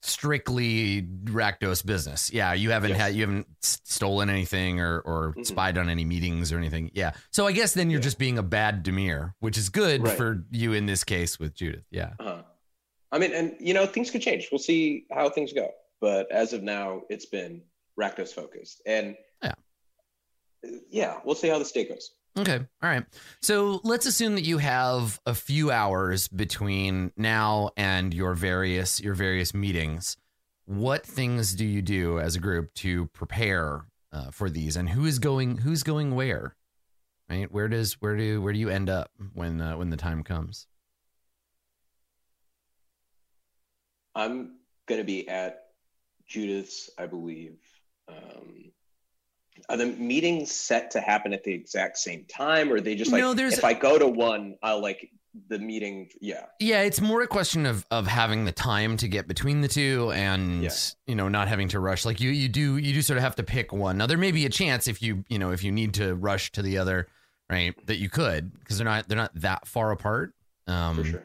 strictly Rakdos business. Yeah, you haven't Yes. had you haven't stolen anything or or Mhm. spied on any meetings or anything. Yeah. So I guess then you're Yeah. just being a bad Dimir, which is good Right. for you in this case with Judith. Yeah. Uh-huh. I mean, and you know, things could change. We'll see how things go. But as of now, it's been Rakdos focused, and Yeah. yeah, we'll see how the state goes. Okay. All right. So let's assume that you have a few hours between now and your various your various meetings. What things do you do as a group to prepare uh, for these, and who is going who's going where? Right? Where does where do where do you end up when uh, when the time comes? I'm gonna be at Judith's, I believe. Um, are the meetings set to happen at the exact same time, or are they just like No, there's- if I go to one, I'll like the meeting? Yeah, Yeah, it's more a question of of having the time to get between the two and Yeah. you know not having to rush. Like you you do you do sort of have to pick one. Now there may be a chance if you you know if you need to rush to the other, right? That you could because they're not they're not that far apart. Um, for sure.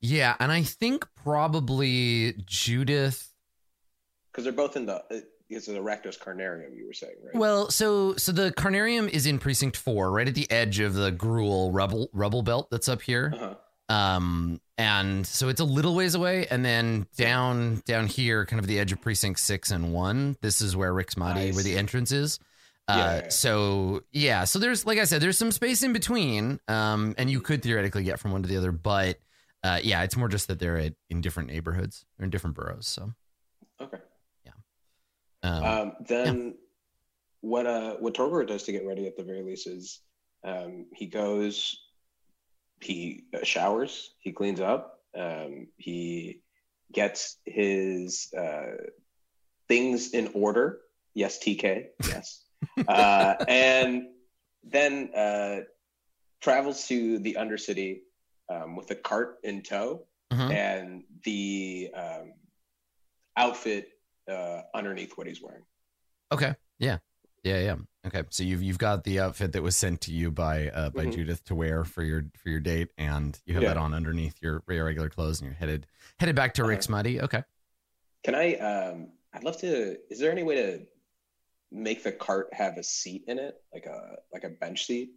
Yeah, and I think probably Judith. Because they're both in the uh, it's the Rakdos Carnarium. You were saying, right? Well, so so the Carnarium is in precinct four, right at the edge of the Gruul rubble rubble belt that's up here. uh-huh. um and so it's a little ways away and then down down here kind of the edge of precinct six and one this is where rick's I where the entrance is uh Yeah, so yeah so there's like i said there's some space in between um and you could theoretically get from one to the other but uh yeah it's more just that they're at, in different neighborhoods or in different boroughs so. Um, Um, then what uh what Torgor does to get ready at the very least is um, he goes, he showers, he cleans up, um, he gets his uh, things in order. Yes, TK. Yes, uh, and then uh, travels to the Undercity um, with a cart in tow mhm. and the um, outfit uh, underneath what he's wearing. okay yeah yeah yeah okay so you've you've got the outfit that was sent to you by uh by Mhm. judith to wear for your for your date and you have Yeah. that on underneath your, your regular clothes and you're headed headed back to Uh-huh. Rix Maadi okay Can I? Um, I'd love to. Is there any way to make the cart have a seat in it, like a like a bench seat?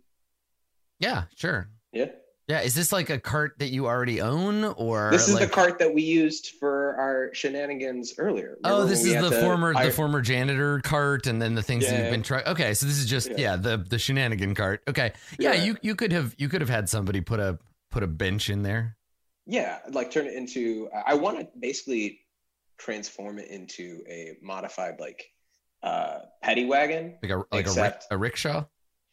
yeah sure Yeah. Yeah is this like a cart that you already own or This is like the cart that we used for our shenanigans earlier. oh this is the former hire- the former janitor cart and then the things that you've been trying okay so this is just yeah. Yeah. the the shenanigan cart okay yeah, Yeah. you you could have you could have had somebody put a put a bench in there Yeah, like turn it into. I want to basically transform it into a modified like uh petty wagon, like a like a, rick, a rickshaw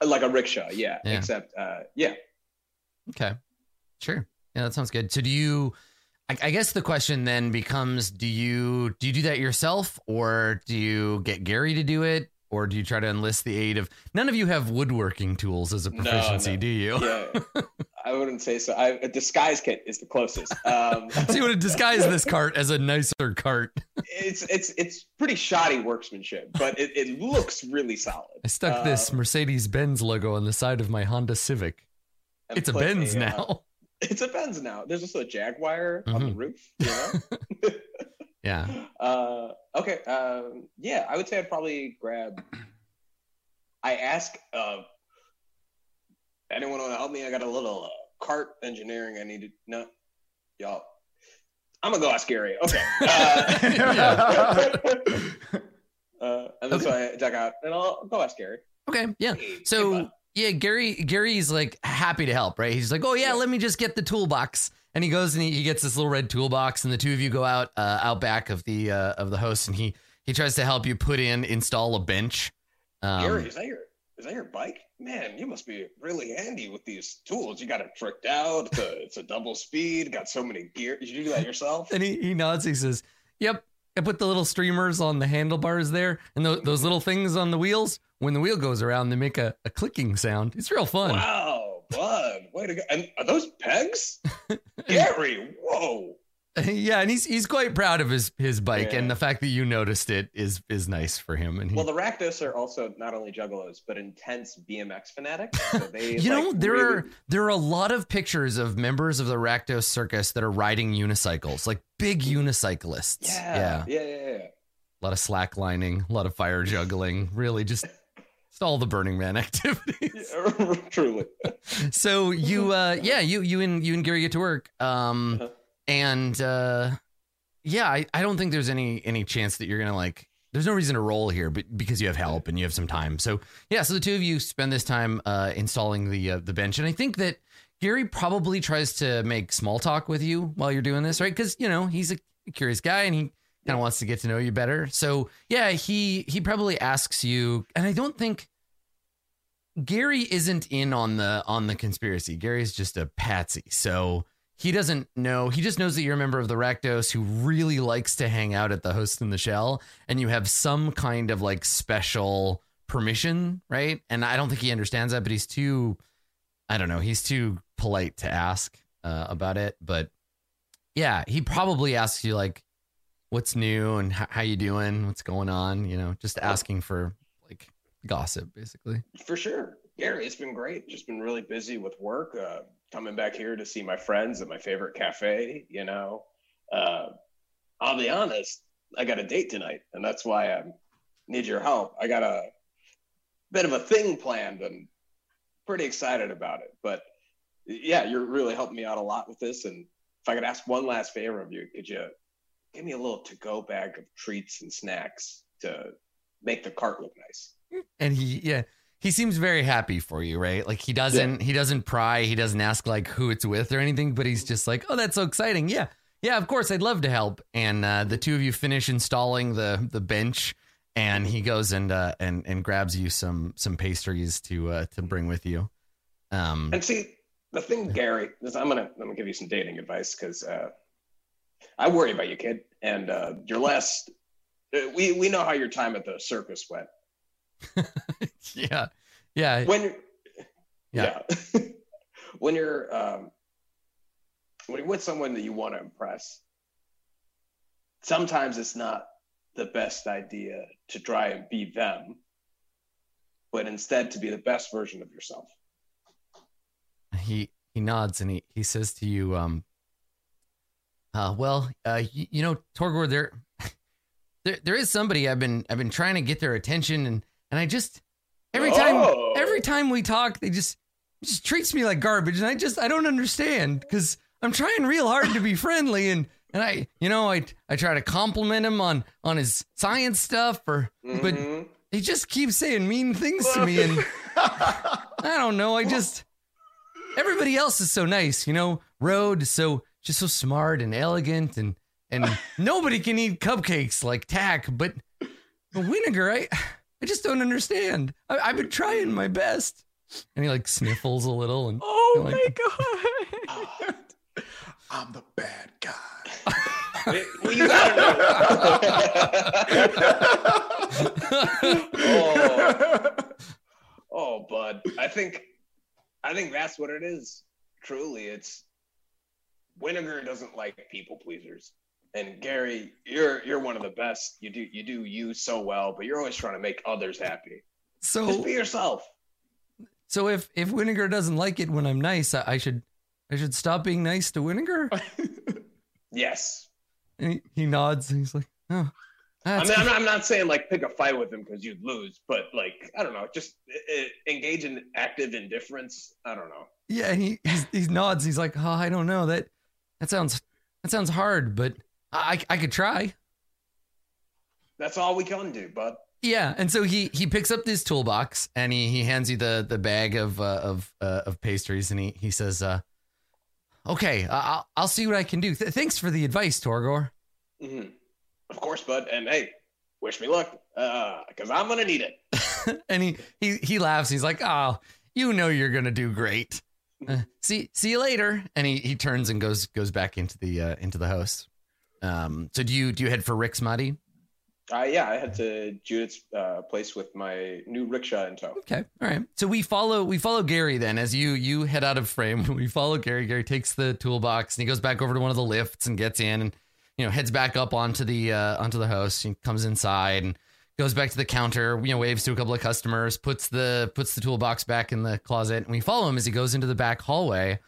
like a rickshaw. Yeah, Yeah. except uh yeah. Okay. Sure. Yeah, that sounds good. So do you I, I guess the question then becomes do you do you do that yourself or do you get Gary to do it or do you try to enlist the aid of none of you have woodworking tools as a proficiency, no. do you? Yeah, I wouldn't say so. I, a disguise kit is the closest. Um, so you want to disguise this cart as a nicer cart. it's it's it's pretty shoddy workmanship, but it, it looks really solid. I stuck this Um, Mercedes Benz logo on the side of my Honda Civic. It's a Benz uh, now. It's a Benz now. There's also a Jaguar on the Mhm. roof. You know? Yeah. uh, okay. Um, yeah, I would say I'd probably grab. I ask uh, anyone want to help me? I got a little uh, cart engineering I need to know. Y'all, I'm gonna go ask Gary. Okay. Uh, uh, and then so I duck out and I'll go ask Gary. Okay. Yeah. Hey, hey, So bud. Yeah, Gary Gary's like happy to help, right? He's like, oh yeah, Yeah. let me just get the toolbox, and he goes and he, he gets this little red toolbox, and the two of you go out uh, out back of the uh, of the host, and he he tries to help you put in install a bench. Um, Gary, is that your is that your bike? Man, you must be really handy with these tools. You got it tricked out. It's a, it's a double speed. Got so many gear. Did you do that yourself? and he, he nods. He says, "Yep, I put the little streamers on the handlebars there, and tho- those little things on the wheels. When the wheel goes around, they make a, a clicking sound. It's real fun. Wow, bud, way to go! And are those pegs, Gary? Whoa, yeah, and he's he's quite proud of his his bike, Yeah. and the fact that you noticed it is is nice for him. And he, Well, the Rakdos are also not only juggalos but intense BMX fanatics. So they, you know, there really- are there are a lot of pictures of members of the Rakdos circus that are riding unicycles, like big unicyclists. yeah, yeah, yeah, yeah. a lot of slacklining, a lot of fire juggling, really just just all the Burning Man activities. Yeah, Truly. so you uh yeah you you and you and gary get to work um Uh-huh. and uh yeah I, I don't think there's any any chance that you're gonna like there's no reason to roll here but because you have help and you have some time so yeah so the two of you spend this time uh installing the uh, the bench and i think that gary probably tries to make small talk with you while you're doing this right because you know he's a curious guy and he kind of wants to get to know you better so yeah he he probably asks you and i don't think Gary isn't in on the on the conspiracy. Gary's just a patsy. So he doesn't know. He just knows that you're a member of the Rakdos who really likes to hang out at the host in the shell and you have some kind of like special permission, right? And I don't think he understands that, but he's too I don't know, he's too polite to ask uh, about it, but yeah, he probably asks you like what's new and h- how you doing, what's going on, you know, just asking for like gossip basically. For sure. Gary, it's been great. Just been really busy with work. Uh, coming back here to see my friends at my favorite cafe, you know. Uh, I'll be honest, I got a date tonight, and that's why I need your help. I got a bit of a thing planned and pretty excited about it. But yeah, you're really helping me out a lot with this. And if I could ask one last favor of you, could you give me a little to go bag of treats and snacks to make the cart look nice? and he yeah he seems very happy for you right? Like he doesn't he doesn't pry he doesn't ask like who it's with or anything but he's just like oh that's so exciting. Yeah. Yeah of course i'd love to help. And uh, the two of you finish installing the the bench and he goes and uh and and grabs you some some pastries to uh to bring with you. Um And see, the thing, Gary, is I'm gonna I'm gonna give you some dating advice because uh, I worry about you, kid, and uh, your last. uh, We we know how your time at the circus went. yeah yeah When you're, Yeah. yeah, when you're um, when you're with someone that you want to impress, sometimes it's not the best idea to try and be them, but instead to be the best version of yourself. he he nods and he he says to you um uh well uh you, you know Torgor there there there is somebody I've been I've been trying to get their attention and and I just every time Oh. every time we talk they just just treats me like garbage and I just I don't understand cuz I'm trying real hard to be friendly and and I you know I I try to compliment him on on his science stuff or but Mhm. he just keeps saying mean things to me and I don't know. I just everybody else is so nice, you know. Road so just so smart and elegant, and and nobody can eat cupcakes like Tack, but but Winiger, I I just don't understand. I, I've been trying my best, and he like sniffles a little, and Oh Like- my god. I'm the bad guy. well, you gotta know. Oh. oh, oh, bud. I think, I think that's what it is. Truly, it's Winiger doesn't like people pleasers, and Gary, you're you're one of the best. You do you do you so well, but you're always trying to make others happy. Just so be yourself. so if if Winiger doesn't like it when I'm nice, I, I should I should stop being nice to Winiger. Yes. And he, he nods, and he's like, oh. I mean, I'm not, I'm not saying like pick a fight with him because you'd lose, but like I don't know, just uh, engage in active indifference. I don't know. Yeah, and he he's, he nods. He's like, "Oh, I don't know that that sounds that sounds hard, but I I could try." That's all we can do, bud. Yeah, and so he he picks up this toolbox and he he hands you the the bag of uh, of uh, of pastries and he he says, uh, "Okay, I'll I'll see what I can do. Th- thanks for the advice, Torgor." Mm-hmm. Of course, bud. And hey, wish me luck, because I'm gonna need it. and he he he laughs. He's like, "Oh, you know you're gonna do great. Uh, see see you later." And he he turns and goes goes back into the uh, into the house. Um, so do you do you head for Rix Maadi? Uh, yeah, I head to Judith's uh, place with my new rickshaw in tow. Okay. All right. So we follow we follow Gary then as you you head out of frame. We follow Gary. Gary takes the toolbox and he goes back over to one of the lifts and gets in and you know heads back up onto the uh, onto the house. He comes inside and goes back to the counter. You know, waves to a couple of customers, puts the puts the toolbox back in the closet, and we follow him as he goes into the back hallway.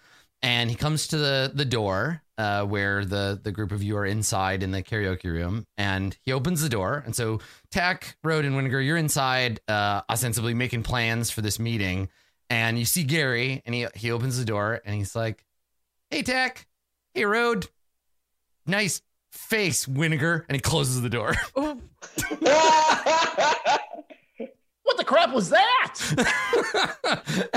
And he comes to the the door uh, where the the group of you are inside in the karaoke room, and he opens the door. And so, Tack, Road, and Winiger, you're inside, uh, ostensibly making plans for this meeting. And you see Gary, and he he opens the door, and he's like, "Hey, Tack. Hey, Road. Nice face, Winiger." And he closes the door. What the crap was that?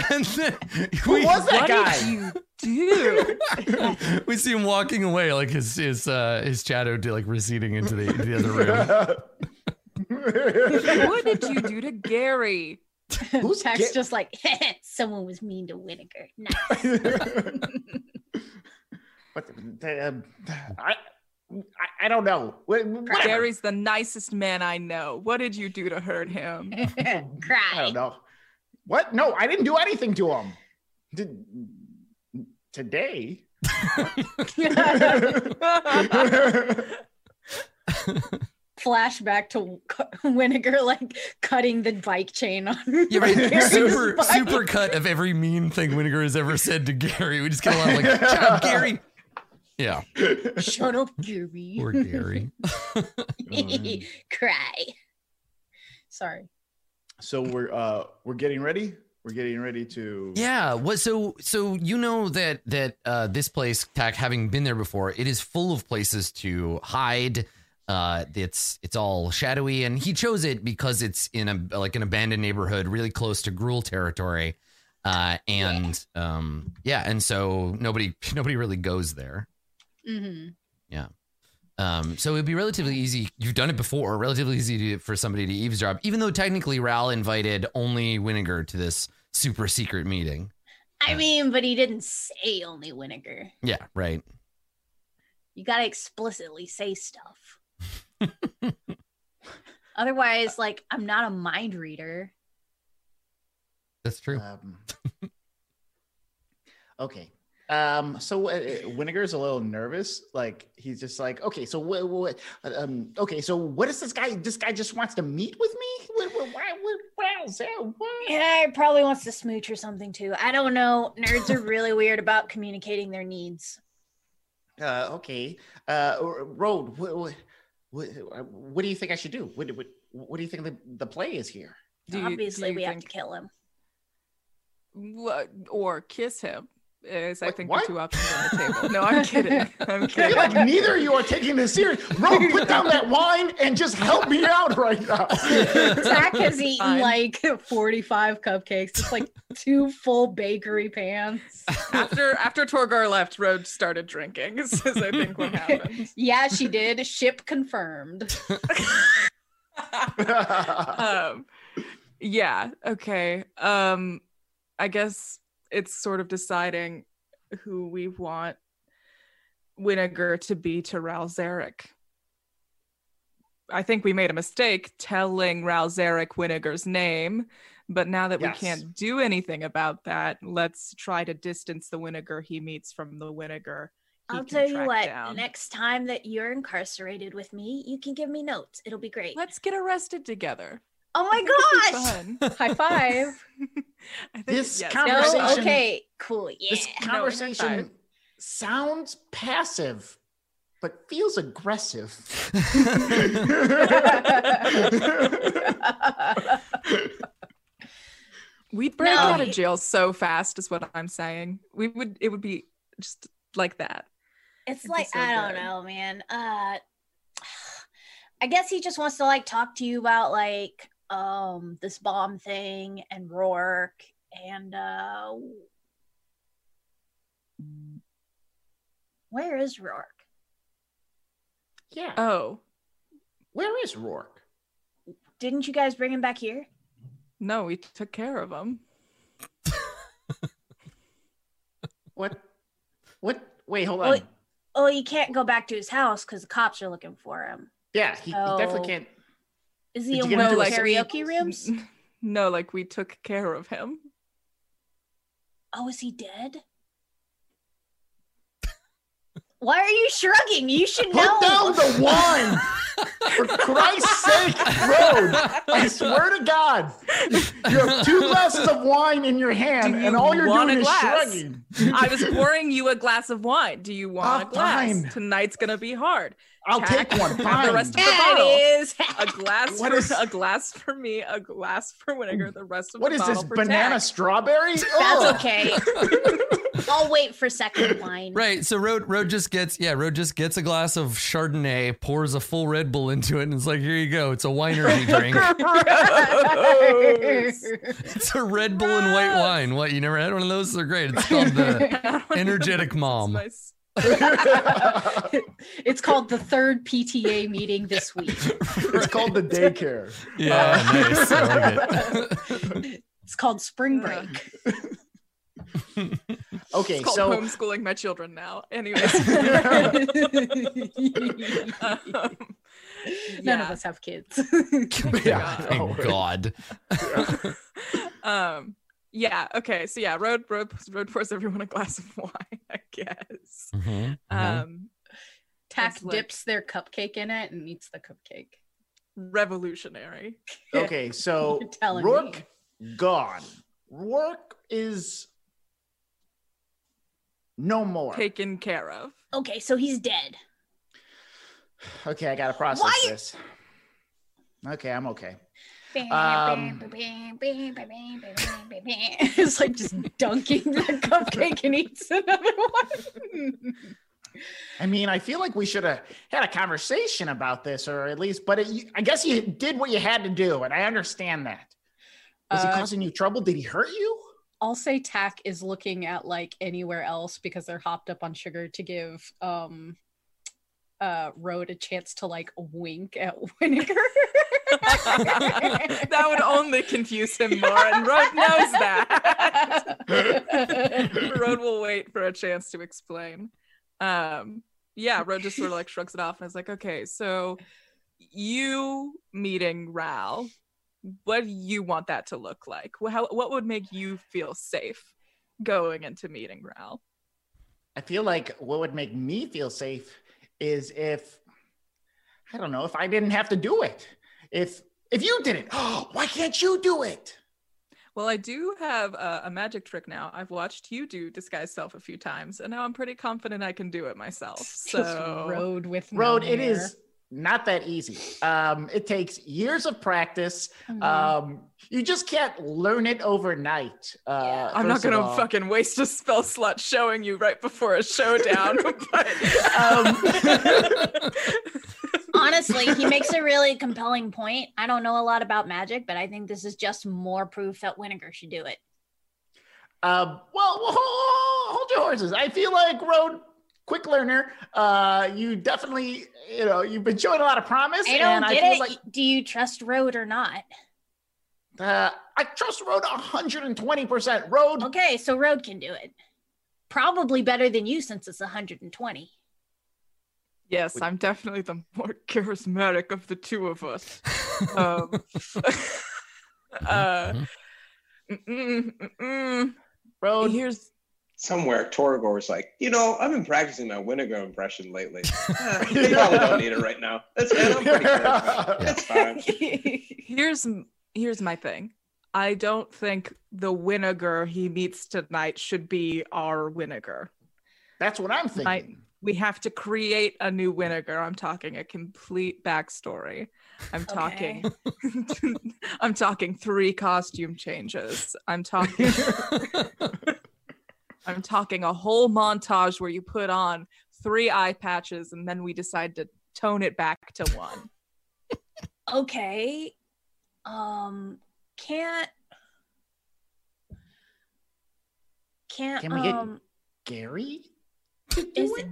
and then Who was that what guy? did you do? we see him walking away, like his his uh, his shadow like receding into the, the other room. what did you do to Gary? Who's Tax get- just like someone was mean to Winiger. Nice. What the, um, I, I I don't know. Whatever. Gary's the nicest man I know. What did you do to hurt him? I don't know. What? No, I didn't do anything to him. Did today? Flashback to Winiger like cutting the bike chain on. Yeah, right. Gary's super bike. super cut of every mean thing Winiger has ever said to Gary. We just get a lot of like, shut Gary. Yeah, Shut up, Gary. poor Gary. Cry. Sorry. so we're uh we're getting ready. We're getting ready to. Yeah. What? So so you know that that uh, this place, Tack, having been there before, it is full of places to hide. Uh, it's it's all shadowy, and he chose it because it's in a like an abandoned neighborhood, really close to Gruul territory. Uh, and um, yeah, and so nobody nobody really goes there. Hmm Yeah. Um, so it'd be relatively easy. You've done it before. Relatively easy to, for somebody to eavesdrop, even though technically Ral invited only Winiger to this super secret meeting. I Yeah. mean, but he didn't say only Winiger. Yeah, right. You gotta explicitly say stuff. Otherwise, like, I'm not a mind reader. That's true. Um, okay. Um, so uh, Winiger's a little nervous. Like he's just like, okay, so what? what um, okay, so what is this guy? This guy just wants to meet with me. What? What? Why? What? What? else? Yeah, what? Yeah, he probably wants to smooch or something too. I don't know. Nerds are really weird about communicating their needs. Uh, okay. Uh, Road. What, what, what, what do you think I should do? What? What, what do you think the, the play is here? Do you- Obviously, do you we have to kill him. What, or kiss him is I Wait, think what? the two options on the table. No, I'm kidding. I'm I kidding. feel like neither of you are taking this serious. Road, put down that wine and just help me out right now. Zach has eaten Fine. like 45 cupcakes. It's like two full bakery pans. after after Torgor left, Rhodes started drinking. Is, is I think what happened. Yeah, she did. Ship confirmed. um, yeah. Okay. Um, I guess it's sort of deciding who we want Winiger to be to Ral Zarek. I think we made a mistake telling Ral Zarek Winiger's name, but now that Yes. we can't do anything about that, let's try to distance the Winiger he meets from the Winiger. I'll tell you what, down. next time that you're incarcerated with me, you can give me notes. It'll be great. Let's get arrested together. Oh my think it'd be gosh! High five. Think This yes. con- No, Conversation- okay, cool. Yeah. This conversation five. sounds passive, but feels aggressive. We'd break No. out of jail so fast, is what I'm saying. We would. It would be just like that. it's It'd like so I don't know, man. Uh I guess he just wants to like talk to you about like um this bomb thing and Rourke and uh where is Rourke? yeah. Oh Where is Rourke? Didn't you guys bring him back here? no, we took care of him. What? What? Wait, hold Well, on. Oh, you can't go back to his house because the cops are looking for him. Yeah, he, he definitely can't. Is he Did in you one get of the into karaoke rooms? No, like we took care of him. Oh, is he dead? Why are you shrugging? You should know. Put down the wine. For Christ's sake, Road. I swear to God. You have two glasses of wine in your hand, you and all you're doing is shrugging. I was pouring you a glass of wine. Do you want Ah, a glass? fine. Tonight's gonna be hard. I'll Jack, take one. have the rest of the Yeah, bottle. it is. A glass What for is- a glass for me, a glass for Winnegar, the rest of What the is bottle this? for Banana Jack. strawberry? That's okay. I'll wait for second wine. Right. So Road Road just gets yeah, Road just gets a glass of Chardonnay, pours a full Red Bull into it, and it's like, here you go. It's a winery drink. It's a Red Bull and white wine. What you never had one of those? They're great. It's called the Energetic Mom. It's it's called the third PTA meeting this week. It's called the daycare. Yeah, nice. I like it. It's called spring break. Okay, it's called so homeschooling my children now. Anyways. um, None yeah. of us have kids. yeah, Thank God. um yeah okay so yeah road road road pours everyone a glass of wine i guess Mhm, mhm. um Tack It's like- dips their cupcake in it and eats the cupcake. revolutionary okay, so You're Rourke me. gone. Rourke is no more. taken care of Okay, so he's dead. Okay, I gotta process Why- this. Okay, I'm okay. Um, it's like just dunking the cupcake and eats another one. I mean, I feel like we should have had a conversation about this, or at least, but it, I guess you did what you had to do, and I understand that. Was he Uh, causing you trouble? Did he hurt you? I'll say Tack is looking at like anywhere else because they're hopped up on sugar to give um uh Road a chance to like wink at Winnegar. that would only confuse him more and road knows that road will wait for a chance to explain um yeah road just sort of like shrugs it off and is like okay so you meeting ral what do you want that to look like Wh- How, what would make you feel safe going into meeting ral I feel like what would make me feel safe is if I don't know if I didn't have to do it. If if you did it, oh, why can't you do it? well i do have a, a magic trick now i've watched you do disguise self a few times and now i'm pretty confident i can do it myself Just so Road with no Road, it hair. is not that easy. Um, it takes years of practice. Mhm. Um, you just can't learn it overnight. Uh, Yeah. I'm not gonna fucking waste a spell slot showing you right before a showdown, but um, Honestly, he makes a really compelling point. I don't know a lot about magic, but I think this is just more proof that Winnegar should do it. Um, well, well, hold, hold your horses. I feel like Road, quick learner. Uh, you definitely, you know, you've been showing a lot of promise. I don't and get I it. like do you trust Road or not? uh, I trust Road 120%. Road, Okay, so Road can do it. Probably better than you since it's 120. yes, I'm definitely the more charismatic of the two of us. Um, uh, mm-mm, mm-mm. Road. Here's Somewhere, Torgor was like, you know, I've been practicing my Winnegar impression lately. Eh, you probably don't need it right now. That's man, I'm pretty charismatic. It's fine. here's here's my thing. I don't think the Winnegar he meets tonight should be our Winnegar. That's what I'm thinking. I- we have to create a new Winnegar. I'm talking a complete backstory. I'm talking I'm talking three costume changes. I'm talking I'm talking a whole montage where you put on three eye patches and then we decide to tone it back to one. okay. Um can't can't Can we get- um Gary? is it,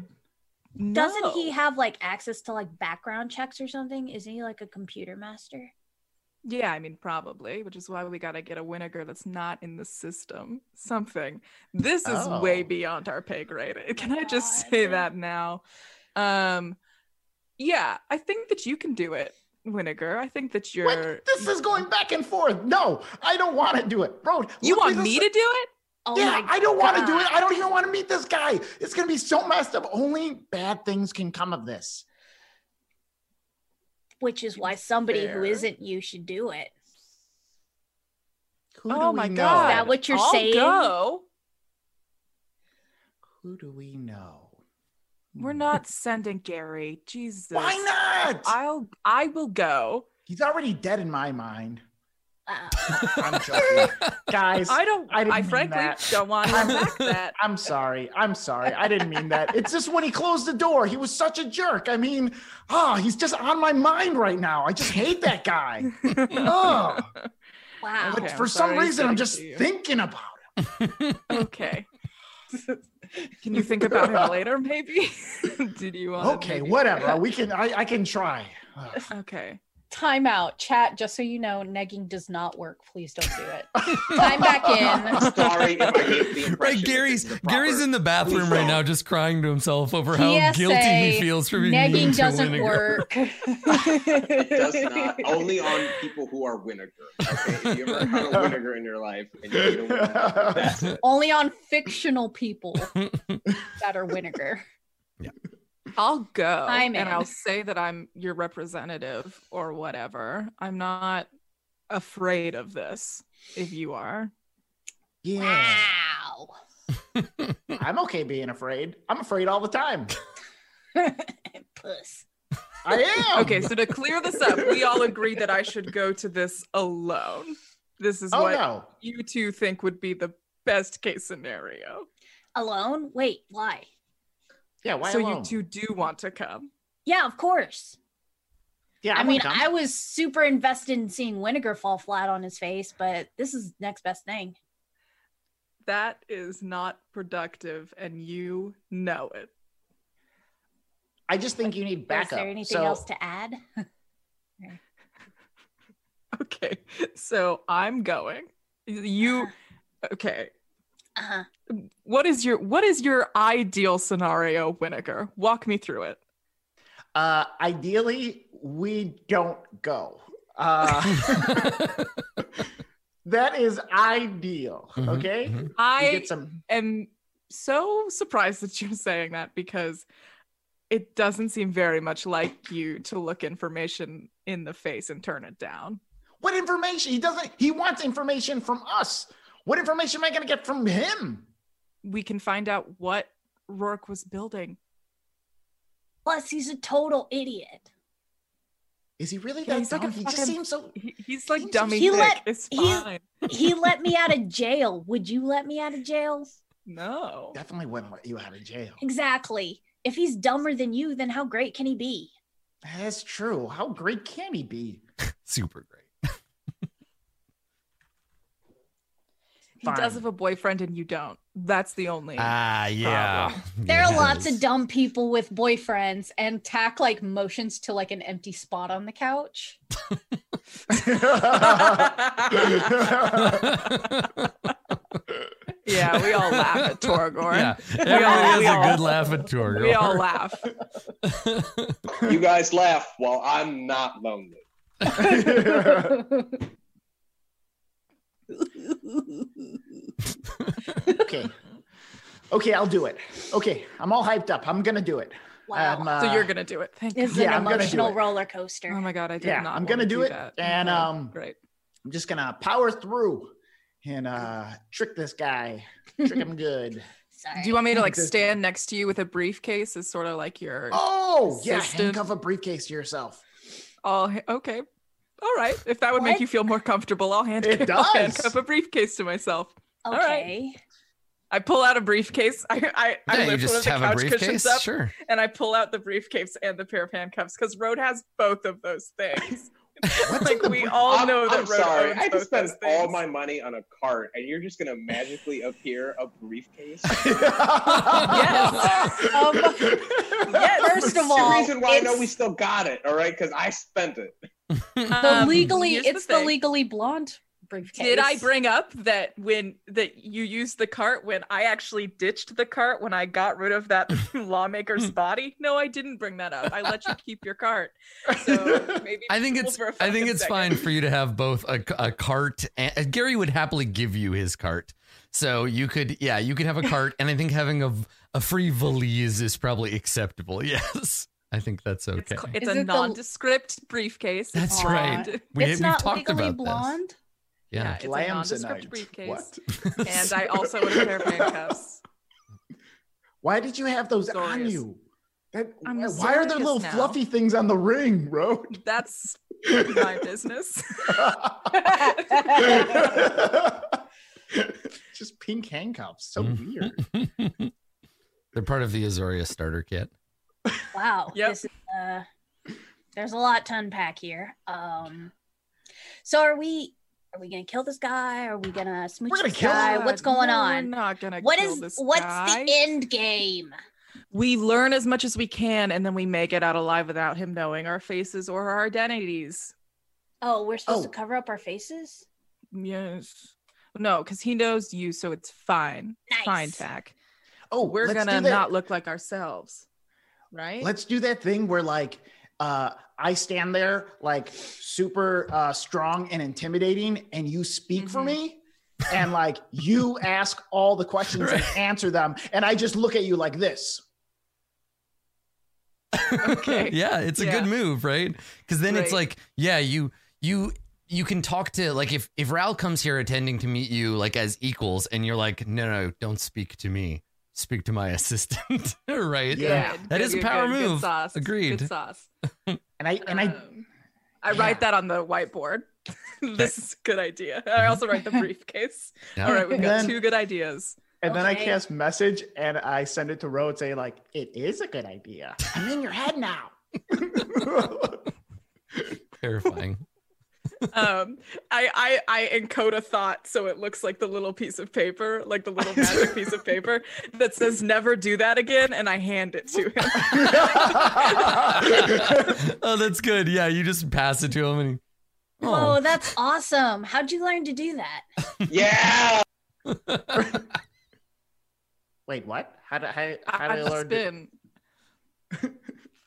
No. doesn't he have like access to like background checks or something? Isn't he like a computer master? Yeah, I mean, probably, which is why we got to get a Winnegar that's not in the system. Something. This is way Oh. beyond our pay grade. Can I just God. say that now? Um, yeah, I think that you can do it. Winnegar. I think that you're. What? This is going back and forth. No, I don't want to do it. bro. You look want this- me to do it? Oh yeah, I don't want to do it. I don't even want to meet this guy. It's gonna be so messed up. Only bad things can come of this. Which is why somebody who Fair. isn't you should do it. Who do oh we my know? god! Is that what you're I'll saying? Go. Who do we know? We're hmm. not sending Gary. Jesus. Why not? I'll. I will go. He's already dead in my mind. I'm joking, guys. I don't. I I, frankly that. don't want to unpack that. I'm sorry. I'm sorry. I didn't mean that. It's just when he closed the door, he was such a jerk. I mean, oh, he's just on my mind right now. I just hate that guy. Oh, wow. but Okay, for I'm some reason, I'm just thinking about him. okay. Can you think about him later, maybe? Did you want? Okay, whatever. We can. I, I can try. Okay. Time out. Chat, just so you know, negging does not work. Please don't do it. Time back in. Sorry if I the. Right, Gary's this is the Gary's in the bathroom right now, just crying to himself over how PSA, guilty he feels for being mean Negging doesn't Winnegar. work. Does not. Only on people who are vinegar. Okay, if you ever had a vinegar in your life and you need a vinegar, that's it. Only on fictional people that are Winnegar. I'll go I'm and in. I'll say that I'm your representative or whatever. I'm not afraid of this if you are. Yeah, Wow. I'm okay being afraid. I'm afraid all the time. Puss. I am. Okay, so to clear this up, we all agree that I should go to this alone. This is Oh what no. you two think would be the best case scenario. Alone? Wait, why? Yeah. Why so alone? you two do want to come. Yeah, of course. Yeah. I I'm mean. I was super invested in seeing Winnegar fall flat on his face, but this is next best thing. That is not productive and you know it. I just think you need backup. Is there anything so, else to add? Okay. So I'm going. You okay. Uh-huh. What is your what is your ideal scenario, Winnegar? Walk me through it. Uh, ideally, we don't go. Uh, that is ideal. Mhm, Okay. mhm. I get some. am so surprised that you're saying that because it doesn't seem very much like you to look information in the face and turn it down. What information? He doesn't. He wants information from us. What information am I going to get from him? We can find out what Rourke was building. Plus, he's a total idiot. Is he really Yeah, that he's like a dumb? he just seems so. He, he's like He- dummy he let- it's he- fine. He let me out of jail. Would you let me out of jail? No. Definitely wouldn't let you out of jail. Exactly. If he's dumber than you, then how great can he be? That's true. How great can he be? Super great. He does have a boyfriend and you don't. That's the only. Ah, yeah. There are lots of dumb people with Boyfriends and tack like motions to like an empty spot on the couch. yeah, we all laugh at Torgor. yeah, We everybody all- has we a all- good laugh at Torgor. We all laugh. You guys laugh while I'm not lonely. Okay. Okay, I'll do it. Okay, I'm all hyped up. I'm gonna do it. Wow. Um, uh, so you're gonna do it. Thank This is God. yeah, I'm an gonna do emotional it. roller coaster. Oh my god, I did Yeah, not. I'm gonna to do it, that. and, Okay, um, great. I'm just gonna power through and uh trick this guy. Trick him good. Sorry. Do you want me to like stand next to you with a briefcase as sort of like your Oh, yeah, Assistant. handcuff a briefcase to yourself. all okay. All right. If that would make you feel more comfortable, I'll hand It I'll does. handcuff a briefcase to myself. right. Okay. I pull out a briefcase. I I, I Yeah, you lift one of just the have a couch briefcase. cushions up Sure. and I pull out the briefcase and the pair of handcuffs because Road has both of those things. Like we brief- all I'm, know that I'm Road sorry. owns I both just spent all my money on a cart, and you're just gonna magically appear a briefcase. Um, Yes. First of all, the reason why I know we still got it, all right, because I spent it. The Um, legally, here's it's the, thing. legally blonde briefcase. Did I bring up that when that you used the cart when I actually ditched the cart when I got rid of that lawmaker's body? No, I didn't bring that up. I let you keep your cart. So maybe I think it's for a I think it's second. fine for you to have both a, a cart and uh, Gary would happily give you his cart. So you could yeah, you could have a cart and I think having a a free valise is probably acceptable. Yes. I think that's okay. cl- it's a it the- nondescript briefcase. That's Aw. right. We, it's we've not talked legally about blonde. this. Yeah. it's a Lambs nondescript briefcase. What? And I also would a pair of handcuffs. Why did you have those on you? That, I'm why are there little now. fluffy things on the ring, bro? That's my business. Just pink handcuffs. So Mm. weird. They're part of the Azorius starter kit. Wow. Yep. This is, uh, there's a lot to unpack here. Um, so are we? Are we gonna kill this guy? Are we gonna smooch We're gonna this kill guy? God, What's going no, We're on? not gonna What kill is this what's guy. the end game? we learn as much as we can and then we make it out alive without him knowing our faces or our identities Oh, we're supposed to Oh. cover up our faces. yes no because he knows you so it's fine Nice. fine tack Oh, we're gonna not look like ourselves right Let's do that thing where like uh I stand there like super uh strong and intimidating and you speak for Mhm. me and like you ask all the questions and answer them and I just look at you like this. okay yeah, it's a Yeah. good move, right? Because then it's like, yeah, you you you can talk to like if if Ral comes here attending to meet you like as equals, and you're like, no, no, don't speak to me, speak to my assistant, right? Yeah. Good, That is a power good, good move. sauce. Agreed. Good sauce. And I and I Um, I write that on the whiteboard. this is a good idea. I also write the briefcase. Yeah. All right, we've got then- two good ideas. and then I cast message and I send it to Ro and say like it is a good idea. I'm in your head now. Terrifying. Um I, I i encode a thought so it looks like the little piece of paper like the little magic piece of paper that says never do that again and i hand it to him oh, that's good. Yeah, you just pass it to him, and he, Oh, oh, that's awesome. How'd you learn to do that? Yeah. Wait, what? How did how, how i, did I I learn? to- spin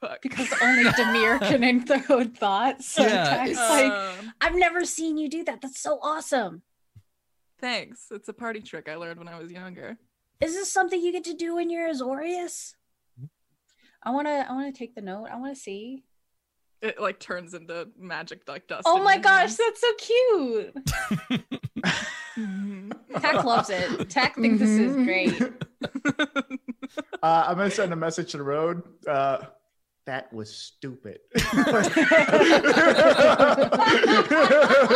fuck because only Dimir can encode thoughts. So Yeah, like, Um, I've never seen you do that. That's so awesome. thanks it's a party trick i learned when i was younger Is this something you get to do when you're Azorius? I want to, I want to take the note. I want to see. it like turns into magic like dust Oh my gosh, hand. that's so cute. Mhm. Tack loves it. Tech thinks this is great. Uh, I'm gonna send a message to the road. Uh, that was stupid.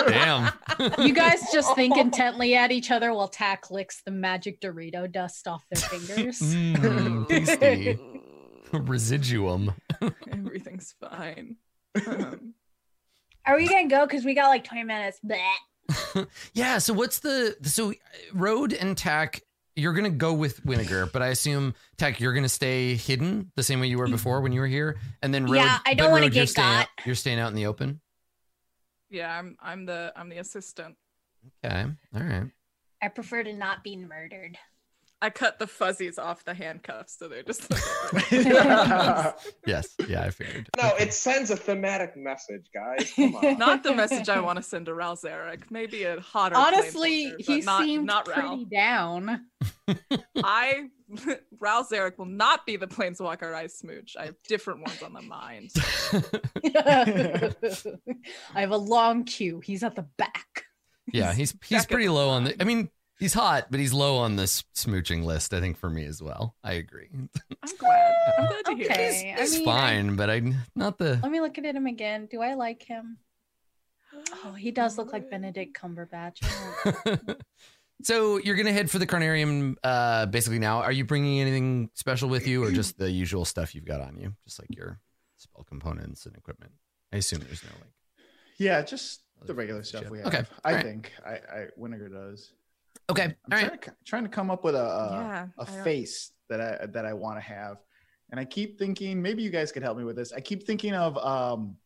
damn. You guys just think intently at each other while Tack licks the magic Dorito dust off their fingers. Mm, tasty. Residuum. everything's fine um, Are we gonna go? Because we got like 20 minutes. Bleh. Yeah. So what's the so Road and Tack? You're gonna go with Winnegar, but I assume Tech, you're gonna stay hidden the same way you were before when you were here, and then Road. Yeah, I don't wanna Road, you're get staying out- got. You're staying out in the open. yeah i'm i'm the i'm the assistant Okay. All right. I prefer to not be murdered. I cut the fuzzies off the handcuffs so they're just Yes. Yeah, I figured. No, it sends a thematic message, guys. Come on. not the message i want to send to Ral Zarek. maybe a hotter Honestly, planeswalker, he but not, seemed not pretty Ral. down. I Ral Zarek will not be the planeswalker I smooch. I have different ones on the mind. I have a long queue. He's at the back. Yeah, he's he's Second pretty low on the. I mean, he's hot, but he's low on this smooching list. I think for me as well. I agree. I'm glad. I'm glad to hear Okay. this. I He's mean, I- fine, but I not the. Let me look at him again. Do I like him? Oh, he does look like Benedict Cumberbatch. so you're gonna head for the carnarium uh basically now are you bringing anything special with you or just the usual stuff you've got on you just like your spell components and equipment i assume there's no like yeah, just the regular stuff we have. Okay, I alright. think I, I Winnegar does. Okay I'm all trying, right to, trying to come up with a a, Yeah, a I don't- face that I that I want to have, and I keep thinking maybe you guys could help me with this. I keep thinking of um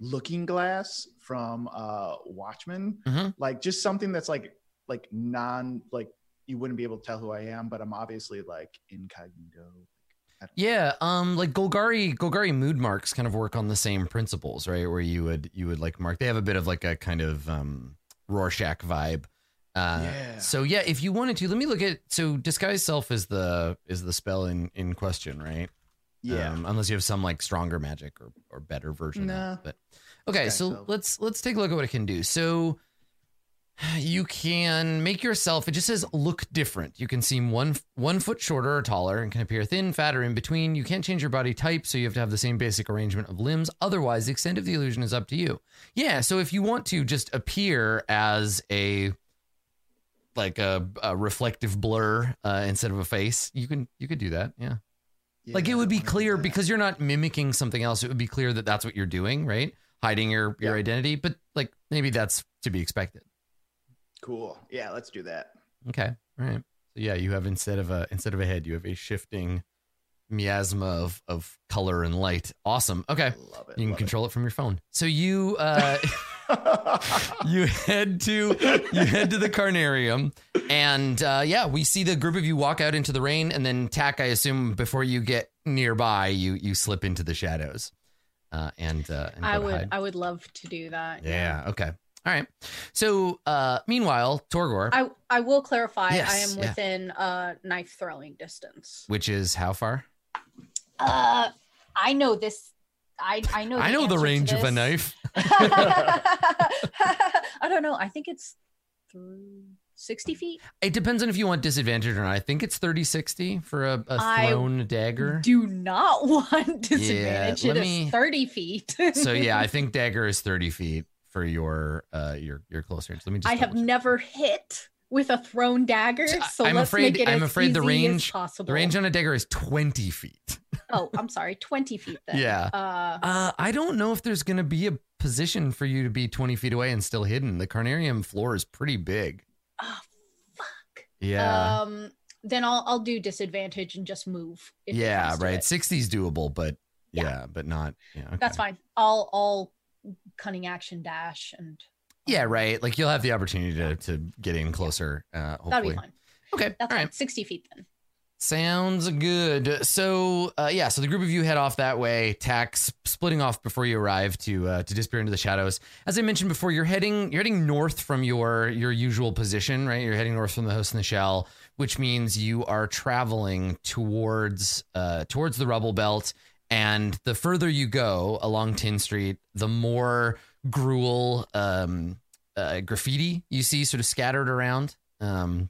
looking glass from uh Watchmen, Mhm. like just something that's like like non like you wouldn't be able to tell who I am, but I'm obviously like incognito. Yeah, um, like Golgari, Golgari mood marks kind of work on the same principles, right? Where you would you would like mark. They have a bit of like a kind of um Rorschach vibe. Uh, Yeah. So yeah, if you wanted to, let me look at. So disguise self is the is the spell in in question, right? Um, unless you have some like stronger magic or or better version. Of. But okay, Disguise so self. let's let's take a look at what it can do. So you can make yourself. It just says look different. You can seem one one foot shorter or taller, and can appear thin, fat, or in between. You can't change your body type, so you have to have the same basic arrangement of limbs. Otherwise, the extent of the illusion is up to you. Yeah. So if you want to just appear as a like a, a reflective blur uh, instead of a face, you can you could do that. Yeah like it would be clear because you're not mimicking something else it would be clear that that's what you're doing right hiding your your Yeah. identity but like maybe that's to be expected cool. Yeah, let's do that. okay all right so yeah you have instead of a instead of a head you have a shifting miasma of of color and light awesome okay Love it. you can control it from your phone so you uh it. you head to you head to the carnarium and uh yeah we see the group of you walk out into the rain and then tack i assume before you get nearby you you slip into the shadows uh and uh and I would hide. I would love to do that. yeah okay all right so uh meanwhile torgor I I will clarify I am yeah. within uh knife throwing distance. which is how far Uh I know this I I know i know the range of a knife I don't know. I think it's through 60 feet. it depends on if you want disadvantage or not i think it's 30 60 for a thrown dagger Do not want disadvantage. let it is me- 30 feet. so yeah i think dagger is 30 feet for your uh your your close range let me just I have check. never hit with a thrown dagger, So, I'm let's afraid- make it I'm as afraid the range- possible. The range on a dagger is 20 feet. oh, I'm sorry, 20 feet then. Yeah. Uh, Uh, I don't know if there's going to be a position for you to be 20 feet away and still hidden. The carnarium floor is pretty big. oh, fuck. Yeah. Um, then I'll I'll do disadvantage and just move. if yeah, right. it. 60 is doable, but yeah, Yeah. but not. Yeah, okay. That's fine. I'll I'll cunning action dash and Yeah, right. Like you'll have the opportunity to, to get in closer, uh, that'll hopefully. be fine. Okay. That's All fine. right. 60 feet then. Sounds good. So, uh, yeah, so the group of you head off that way, tax splitting off before you arrive to uh, to disappear into the shadows. As I mentioned before, you're heading you're heading north from your your usual position, right? You're heading north from the host in the shell, which means you are traveling towards uh, towards the rubble belt. And the further you go along Tin Street, the more Gruul um, uh, graffiti you see sort of scattered around. Um,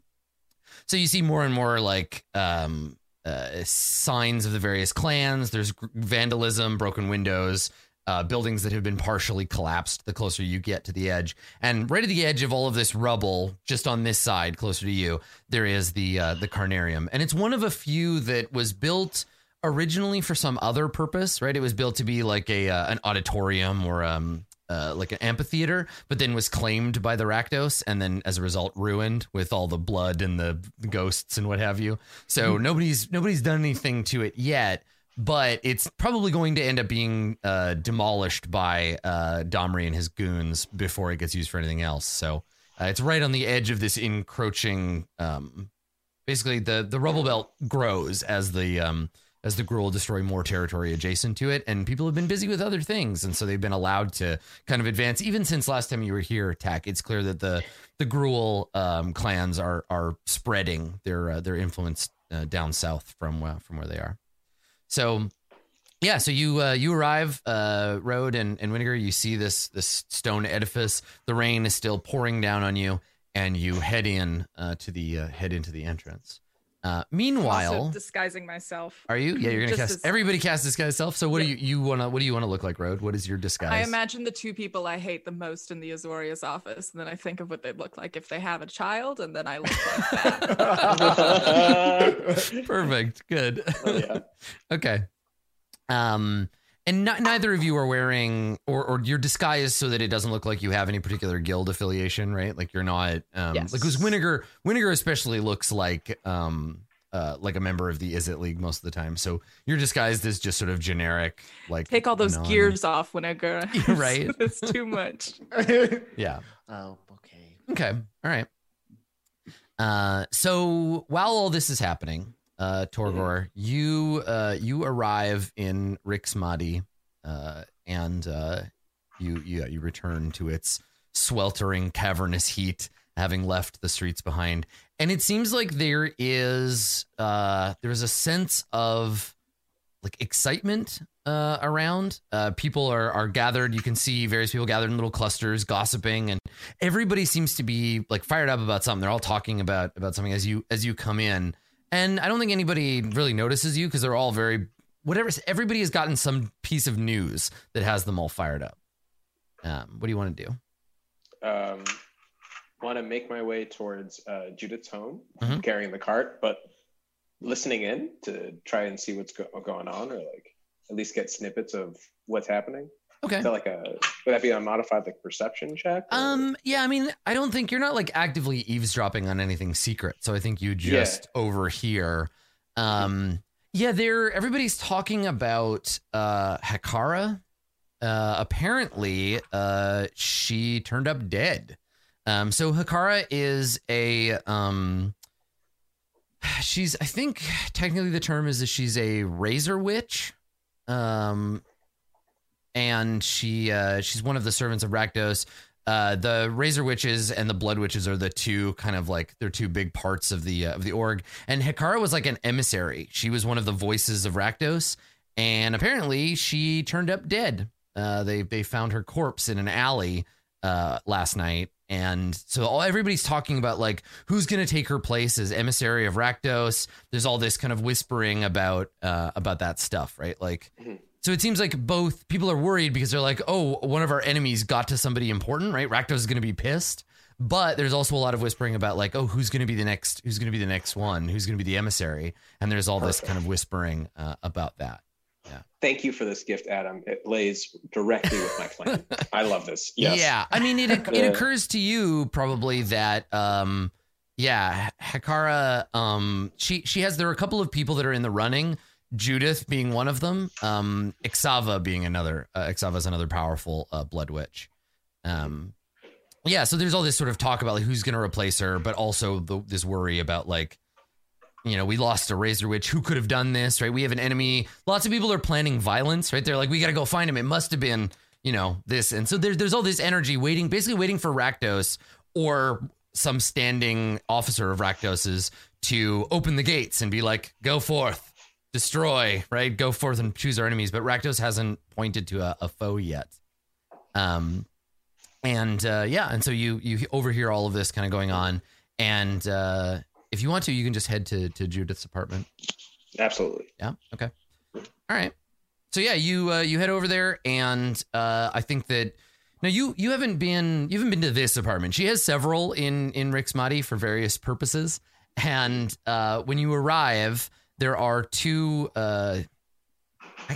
so you see more and more like um, uh, signs of the various clans. There's gr- vandalism, broken windows, uh, buildings that have been partially collapsed. The closer you get to the edge, and right at the edge of all of this rubble, just on this side, closer to you, there is the uh, the carnarium, and it's one of a few that was built originally for some other purpose. Right, it was built to be like a uh, an auditorium or um, uh, like an amphitheater, but then was claimed by the Rakdos and then as a result ruined with all the blood and the ghosts and what have you. So nobody's nobody's done anything to it yet, but it's probably going to end up being uh, demolished by uh, Domri and his goons before it gets used for anything else. So uh, it's right on the edge of this encroaching. Um, basically, the the rubble belt grows as the um, as the Gruul destroy more territory adjacent to it, and people have been busy with other things, and so they've been allowed to kind of advance. Even since last time you were here, Tack, it's clear that the the Gruul um, clans are are spreading their uh, their influence uh, down south from uh, from where they are. So, yeah, so you uh, you arrive, uh, Road and and Winnegar. You see this this stone edifice. The rain is still pouring down on you, and you head in uh, to the uh, head into the entrance. Uh, meanwhile, also disguising myself. are you? Yeah, you're gonna cast. as- everybody casts disguise self. So what do you you wanna? What do you wanna look like, Road? What is your disguise? I imagine the two people I hate the most in the Azorius office, and then I think of what they'd look like if they have a child, and then I look like that. Perfect. Good. Oh, yeah. okay. Um, and not, neither of you are wearing, or or you're disguised so that it doesn't look like you have any particular guild affiliation, right? Like you're not. Um, Yes. Like because Winnegar, Winnegar especially looks like um uh, like a member of the Izzet League most of the time. So you're disguised as just sort of generic, like Take all those non- gears off when I right. it's too much. Yeah. oh, okay. Okay. All right. Uh, so while all this is happening, uh, Torgor, you uh, you arrive in Rix Maadi, uh, and uh, you you you return to its sweltering cavernous heat, having left the streets behind. And it seems like there is uh, there is a sense of like excitement uh, around. Uh, people are are gathered. You can see various people gathered in little clusters, gossiping, and everybody seems to be like fired up about something. They're all talking about about something as you as you come in. And I don't think anybody really notices you because they're all very whatever. Everybody has gotten some piece of news that has them all fired up. Um, what do you want to do? Um, want to make my way towards uh, Judith's home, Mhm. carrying the cart, but listening in to try and see what's go- going on, or like at least get snippets of what's happening. Okay. Is that like a would that be a modified like perception check? or- Um, yeah, I mean, I don't think you're not like actively eavesdropping on anything secret. So I think you just overhear. Um, yeah, there. Everybody's talking about uh Hekara. Uh, apparently, uh, she turned up dead. Um, so Hekara is a um. She's, I think, technically the term is that she's a razor witch. Um, and she uh, she's one of the servants of Rakdos. Uh, the Razor Witches and the Blood Witches are the two kind of like they're two big parts of the uh, of the org. And Hekara was like an emissary. She was one of the voices of Rakdos, and apparently she turned up dead. Uh, they they found her corpse in an alley uh, last night, and so all everybody's talking about like who's going to take her place as emissary of Rakdos. There's all this kind of whispering about uh, about that stuff, right? Like. So it seems like both people are worried because they're like, oh, one of our enemies got to somebody important, right? Rakdos is going to be pissed. But there's also a lot of whispering about like, oh, who's going to be the next? Who's going to be the next one? Who's going to be the emissary? And there's all this kind of whispering uh, about that. Yeah. Thank you for this gift, Adam. It lays directly with my plan. I love this. Yes. Yeah, I mean, it it occurs to you probably that, um, yeah, Hekara, um, she she has there are a couple of people that are in the running. Judith being one of them. Um, Ixava being another. Uh, Ixava is another powerful uh, blood witch. Um, yeah, so there's all this sort of talk about like who's going to replace her, but also the, this worry about like, you know, we lost a razor witch. Who could have done this? Right? We have an enemy. Lots of people are planning violence. Right? They're like, we got to go find him. It must have been, you know, this. And so there's there's all this energy waiting, basically waiting for Rakdos or some standing officer of Rakdos's to open the gates and be like, go forth, destroy. Right? Go forth and choose our enemies. But Rakdos hasn't pointed to a, a foe yet. Um, and uh, yeah, and so you you overhear all of this kind of going on, and uh, if you want to, you can just head to to Judith's apartment. Absolutely. Yeah. Okay. All right. So yeah, you uh, you head over there, and uh, I think that now you you haven't been you haven't been to this apartment. She has several in in Rix Maadi for various purposes, and uh, when you arrive, there are two uh,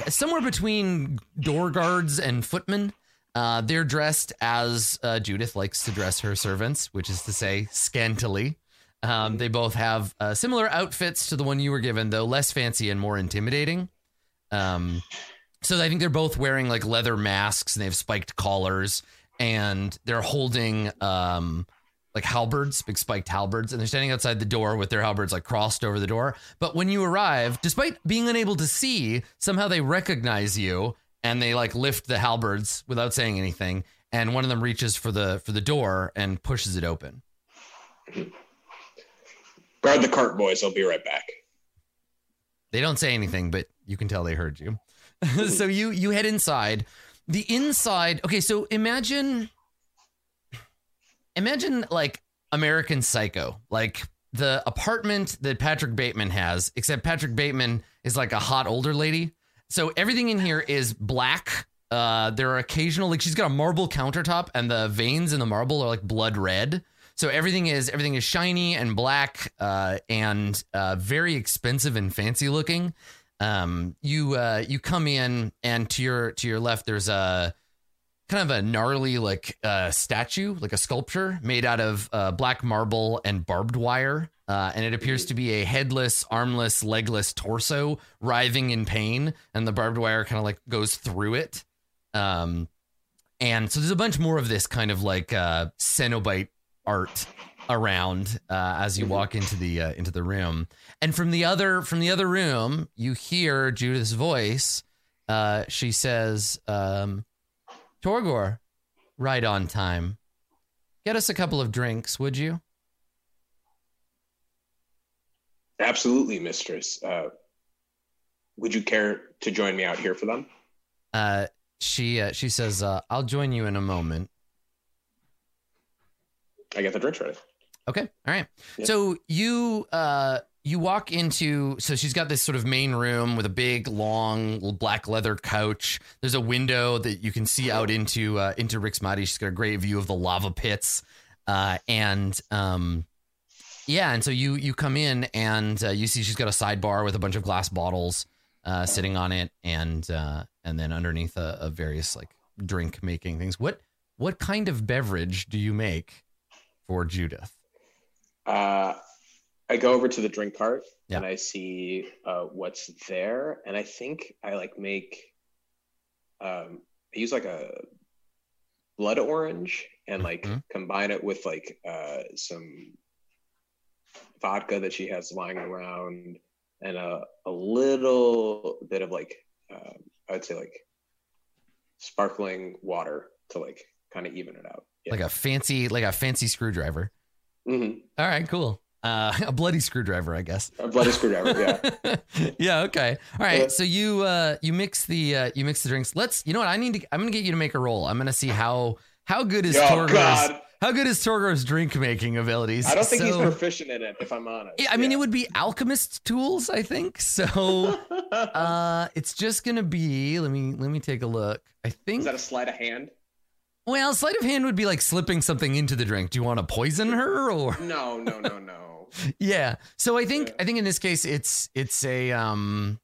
somewhere between door guards and footmen. Uh, they're dressed as uh, Judith likes to dress her servants, which is to say, scantily. Um, they both have uh, similar outfits to the one you were given, though less fancy and more intimidating. Um, so I think they're both wearing like leather masks and they have spiked collars and they're holding um, like halberds, big spiked halberds, and they're standing outside the door with their halberds like crossed over the door. But when you arrive, despite being unable to see, somehow they recognize you and they like lift the halberds without saying anything. And one of them reaches for the for the door and pushes it open. Guard the cart, boys. I'll be right back. They don't say anything, but you can tell they heard you. so you you head inside. The inside, okay, so imagine imagine like American Psycho, like the apartment that Patrick Bateman has, except Patrick Bateman is like a hot older lady. So everything in here is black. Uh, there are occasional like she's got a marble countertop, and the veins in the marble are like blood red. So everything is everything is shiny and black, uh, and uh, very expensive and fancy looking. Um, you uh, you come in, and to your to your left, there's a kind of a gnarly like uh, statue, like a sculpture made out of uh, black marble and barbed wire. Uh, and it appears to be a headless, armless, legless torso writhing in pain, and the barbed wire kind of like goes through it. Um, and so there's a bunch more of this kind of like uh, Cenobite art around uh, as you walk into the uh, into the room. And from the other from the other room, you hear Judith's voice. Uh, she says, um, "Torgor, right on time. Get us a couple of drinks, would you?" Absolutely, mistress. Uh, would you care to join me out here for them? Uh, she uh, she says, uh, "I'll join you in a moment." I get the drinks ready. Okay. All right. Yeah. So you uh you walk into so she's got this sort of main room with a big long black leather couch. There's a window that you can see out into uh into Rix Maadi. She's got a great view of the lava pits. Uh and um yeah, and so you you come in and uh, you see she's got a sidebar with a bunch of glass bottles uh sitting on it and uh and then underneath a, a various like drink making things. What what kind of beverage do you make for Judith? Uh, I go over to the drink cart Yeah. and I see uh, what's there, and I think I like make. Um, I use like a blood orange and like Mhm. combine it with like uh, some vodka that she has lying around and a a little bit of like um, I would say like sparkling water to like kind of even it out. Yeah. like a fancy like a fancy screwdriver. Mhm. All right, cool. Uh, a bloody screwdriver, I guess. a bloody screwdriver. Yeah. yeah. Okay. All right. Yeah. So you uh you mix the uh you mix the drinks. Let's. You know what? I need to. I'm gonna get you to make a roll. I'm gonna see how how good is oh God. how good is Torgor's drink making abilities. I don't think he's proficient in it, if I'm honest. Yeah, I mean, it would be alchemist tools. I think so. uh, it's just gonna be. Let me let me take a look. I think. Is that a sleight of hand? well, sleight of hand would be like slipping something into the drink. Do you want to poison her or? No, no, no, no. Yeah so i think Yeah. i think in this case it's it's a um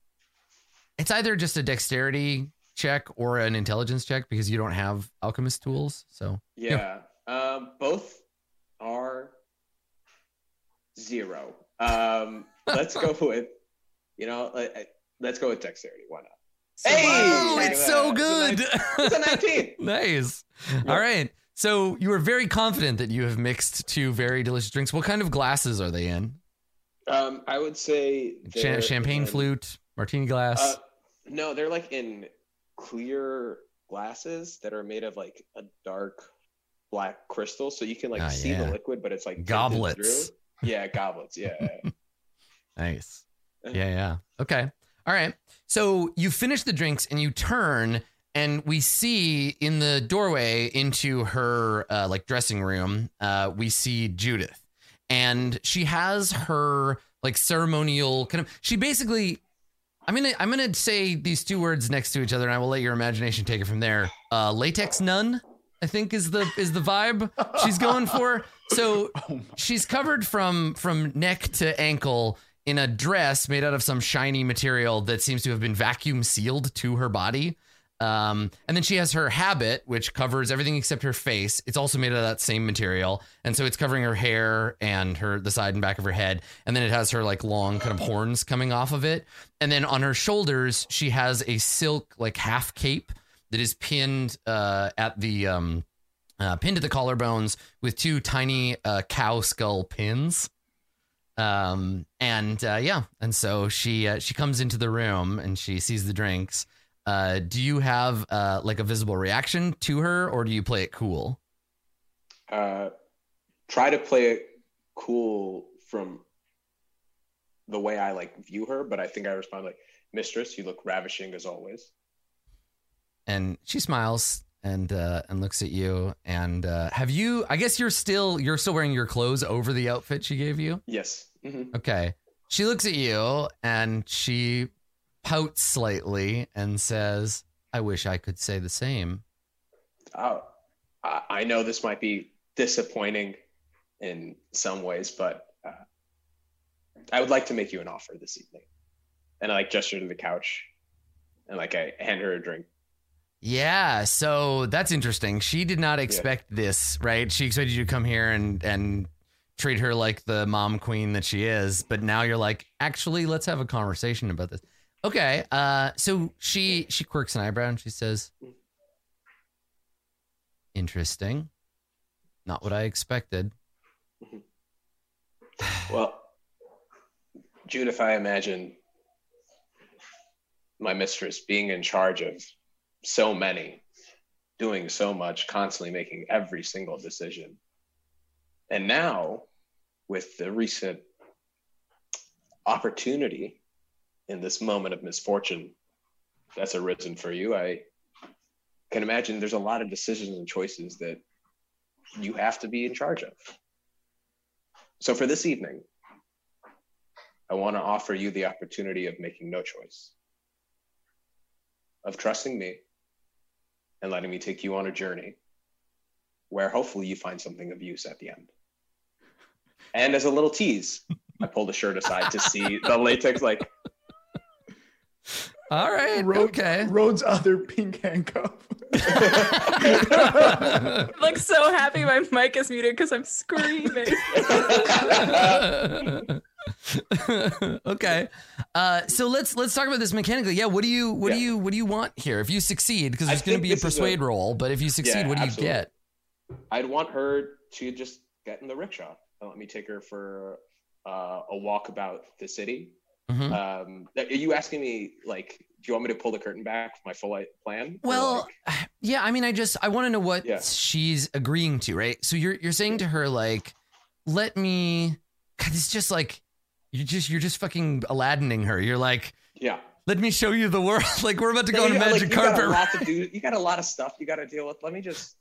it's either just a dexterity check or an intelligence check because you don't have alchemist tools so Yeah. Um, both are zero. Um, let's go with, you know, let's go with dexterity. Why not? Hey! oh it's so good It's a 19. nice all right so you are very confident that you have mixed two very delicious drinks what kind of glasses are they in Um, I would say Cha- champagne in- flute martini glass Uh, no, they're like in clear glasses that are made of like a dark black crystal, so you can like Ah, see yeah. the liquid, but it's like Goblets. Yeah, goblets. Yeah. Nice. Yeah, yeah. Okay. All right. So you finish the drinks and you turn, and we see in the doorway into her uh, like dressing room, uh, we see Judith, and she has her like ceremonial kind of. She basically. I'm gonna I'm gonna say these two words next to each other, and I will let your imagination take it from there. Uh, latex nun, I think is the is the vibe she's going for. So she's covered from from neck to ankle in a dress made out of some shiny material that seems to have been vacuum sealed to her body. Um, and then she has her habit, which covers everything except her face. It's also made of that same material, and so it's covering her hair and her the side and back of her head. And then it has her like long kind of horns coming off of it. And then on her shoulders, she has a silk like half cape that is pinned uh, at the um, uh, pinned to the collarbones with two tiny uh, cow skull pins. Um and uh, yeah, and so she uh, she comes into the room and she sees the drinks. Uh, do you have uh, like a visible reaction to her, or do you play it cool? uh, try to play it cool from the way I like view her, but I think I respond like, "Mistress, you look ravishing as always." And she smiles and uh, and looks at you. And uh, have you? I guess you're still you're still wearing your clothes over the outfit she gave you. Yes. hmm Okay. She looks at you and she pouts slightly and says, "I wish I could say the same." Oh, I know this might be disappointing in some ways, but uh, I would like to make you an offer this evening. And I like gesture to the couch, and like I hand her a drink. Yeah, so that's interesting. She did not expect this, right? She expected you to come here and and treat her like the mom queen that she is, but now you're like, actually, let's have a conversation about this. Okay, uh, so she she quirks an eyebrow and she says, "Interesting, not what I expected." Well, Judith, I imagine my mistress being in charge of so many, doing so much, constantly making every single decision. And now, with the recent opportunity in this moment of misfortune that's arisen for you, I can imagine there's a lot of decisions and choices that you have to be in charge of. So for this evening, I want to offer you the opportunity of making no choice, of trusting me and letting me take you on a journey where hopefully you find something of use at the end. And as a little tease, I pulled the shirt aside to see the latex like All right, Rhodes, okay. Rhodes' other pink handcuff. I'm like so happy my mic is muted because I'm screaming. okay. Uh, so let's let's talk about this mechanically. Yeah, what do you what do you what do you want here? If you succeed, because I there's going to be a this is a- persuade roll, but if you succeed, Yeah, what do you get? I'd want her to just get in the rickshaw and let me take her for uh, a walk about the city. Mhm. Um, are you asking me like, do you want me to pull the curtain back for my full plan? Well, like- yeah, I mean, I just I want to know what Yeah. she's agreeing to, right? So you're you're saying to her like, let me. God, it's just like you're just you're just fucking Aladining her. You're like, yeah. let me show you the world. like we're about to go on a magic like, you got carpet. a lot to do. You got a lot of stuff you got to deal with. Let me just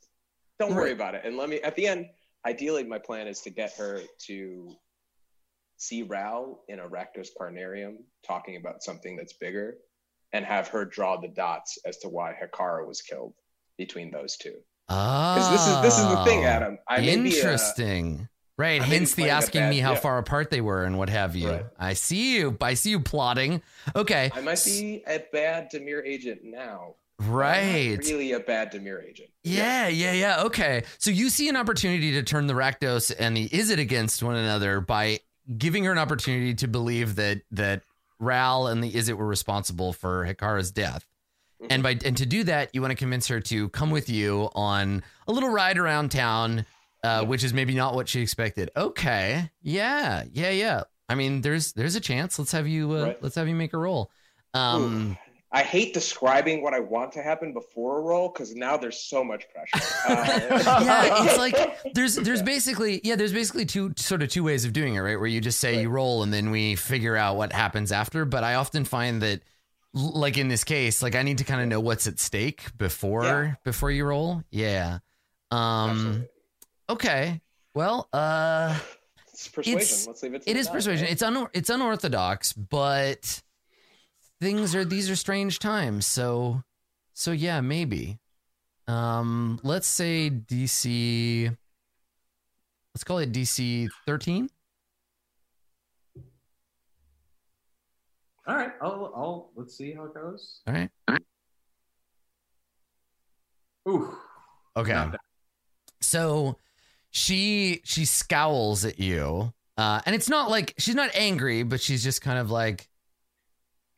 don't worry about it. And let me at the end. Ideally, my plan is to get her to see Ral in a Rakdos Carnarium talking about something that's bigger, and have her draw the dots as to why Hekara was killed between those two. Because this is this is the thing, Oh, Adam. I be, uh, Interesting. right. I Hence the asking me how yeah. far apart they were and what have you. Right. I see you. I see you plotting. Okay. I might be a bad Dimir agent now. but I'm not Right. Really a bad Dimir agent. Yeah, yeah, yeah. Okay. So you see an opportunity to turn the Rakdos and the Izzet against one another by giving her an opportunity to believe that that Ral and the Izzet were responsible for Hekara's death. And by and to do that, you want to convince her to come with you on a little ride around town, uh, which is maybe not what she expected. Okay. Yeah, yeah, yeah. I mean, there's there's a chance. Let's have you uh, Right. let's have you make a roll. Um, I hate describing what I want to happen before a roll because now there's so much pressure. Uh, yeah, it's like there's there's basically yeah there's basically two sort of two ways of doing it right where you just say you roll and then we figure out what happens after but i often find that like in this case like i need to kind of know what's at stake before Yeah. before you roll yeah um absolutely. okay well uh it's persuasion. it's- Let's leave it. To it the persuasion right? it's un- it's unorthodox but things are these are strange times. So so yeah maybe. Um let's say dc let's call it dc 13 All right, I'll, I'll let's see how it goes. all right. Ooh, okay. So she she scowls at you uh and it's not like she's not angry but she's just kind of like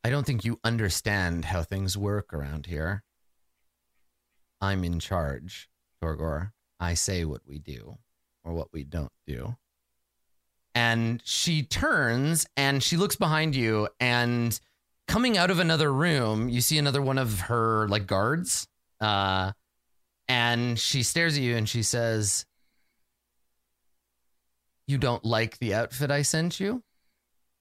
i don't think you understand how things work around here i'm in charge torgor i say what we do or what we don't do and she turns and she looks behind you and coming out of another room you see another one of her like guards uh and she stares at you and she says, You don't like the outfit I sent you?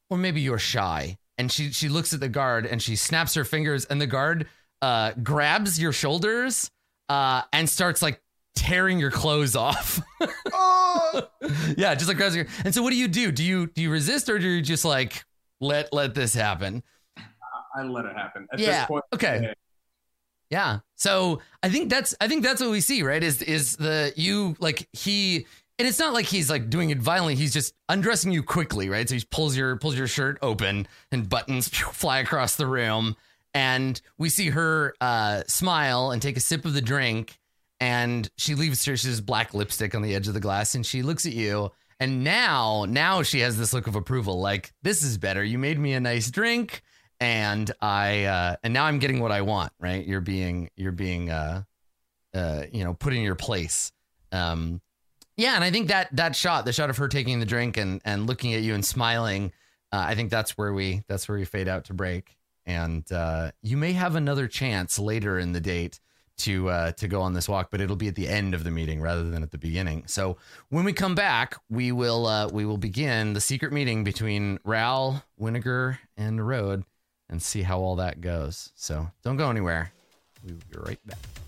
Or maybe you're shy. And she she looks at the guard and she snaps her fingers and the guard uh grabs your shoulders uh and starts like tearing your clothes off. oh, yeah, just like grabs your and so what do you do? Do you do you resist or do you just like let let this happen? I let it happen. At Yeah, this point, okay. Yeah. So I think that's I think that's what we see, right? Is is the you like he and it's not like he's like doing it violently. He's just undressing you quickly, right? So he pulls your pulls your shirt open and buttons fly across the room, and we see her uh, smile and take a sip of the drink, and she leaves her. She has black lipstick on the edge of the glass, and she looks at you. And now, now she has this look of approval. Like this is better. You made me a nice drink, and I, uh, and now I'm getting what I want. Right? You're being, you're being, uh, uh, you know, put in your place. Um, yeah, and I think that that shot, the shot of her taking the drink and and looking at you and smiling, uh, I think that's where we that's where we fade out to break. And uh, you may have another chance later in the date to uh, to go on this walk, but it'll be at the end of the meeting rather than at the beginning. So when we come back, we will uh, we will begin the secret meeting between Ral, Winnegar, and Road, and see how all that goes. So don't go anywhere. We will be right back.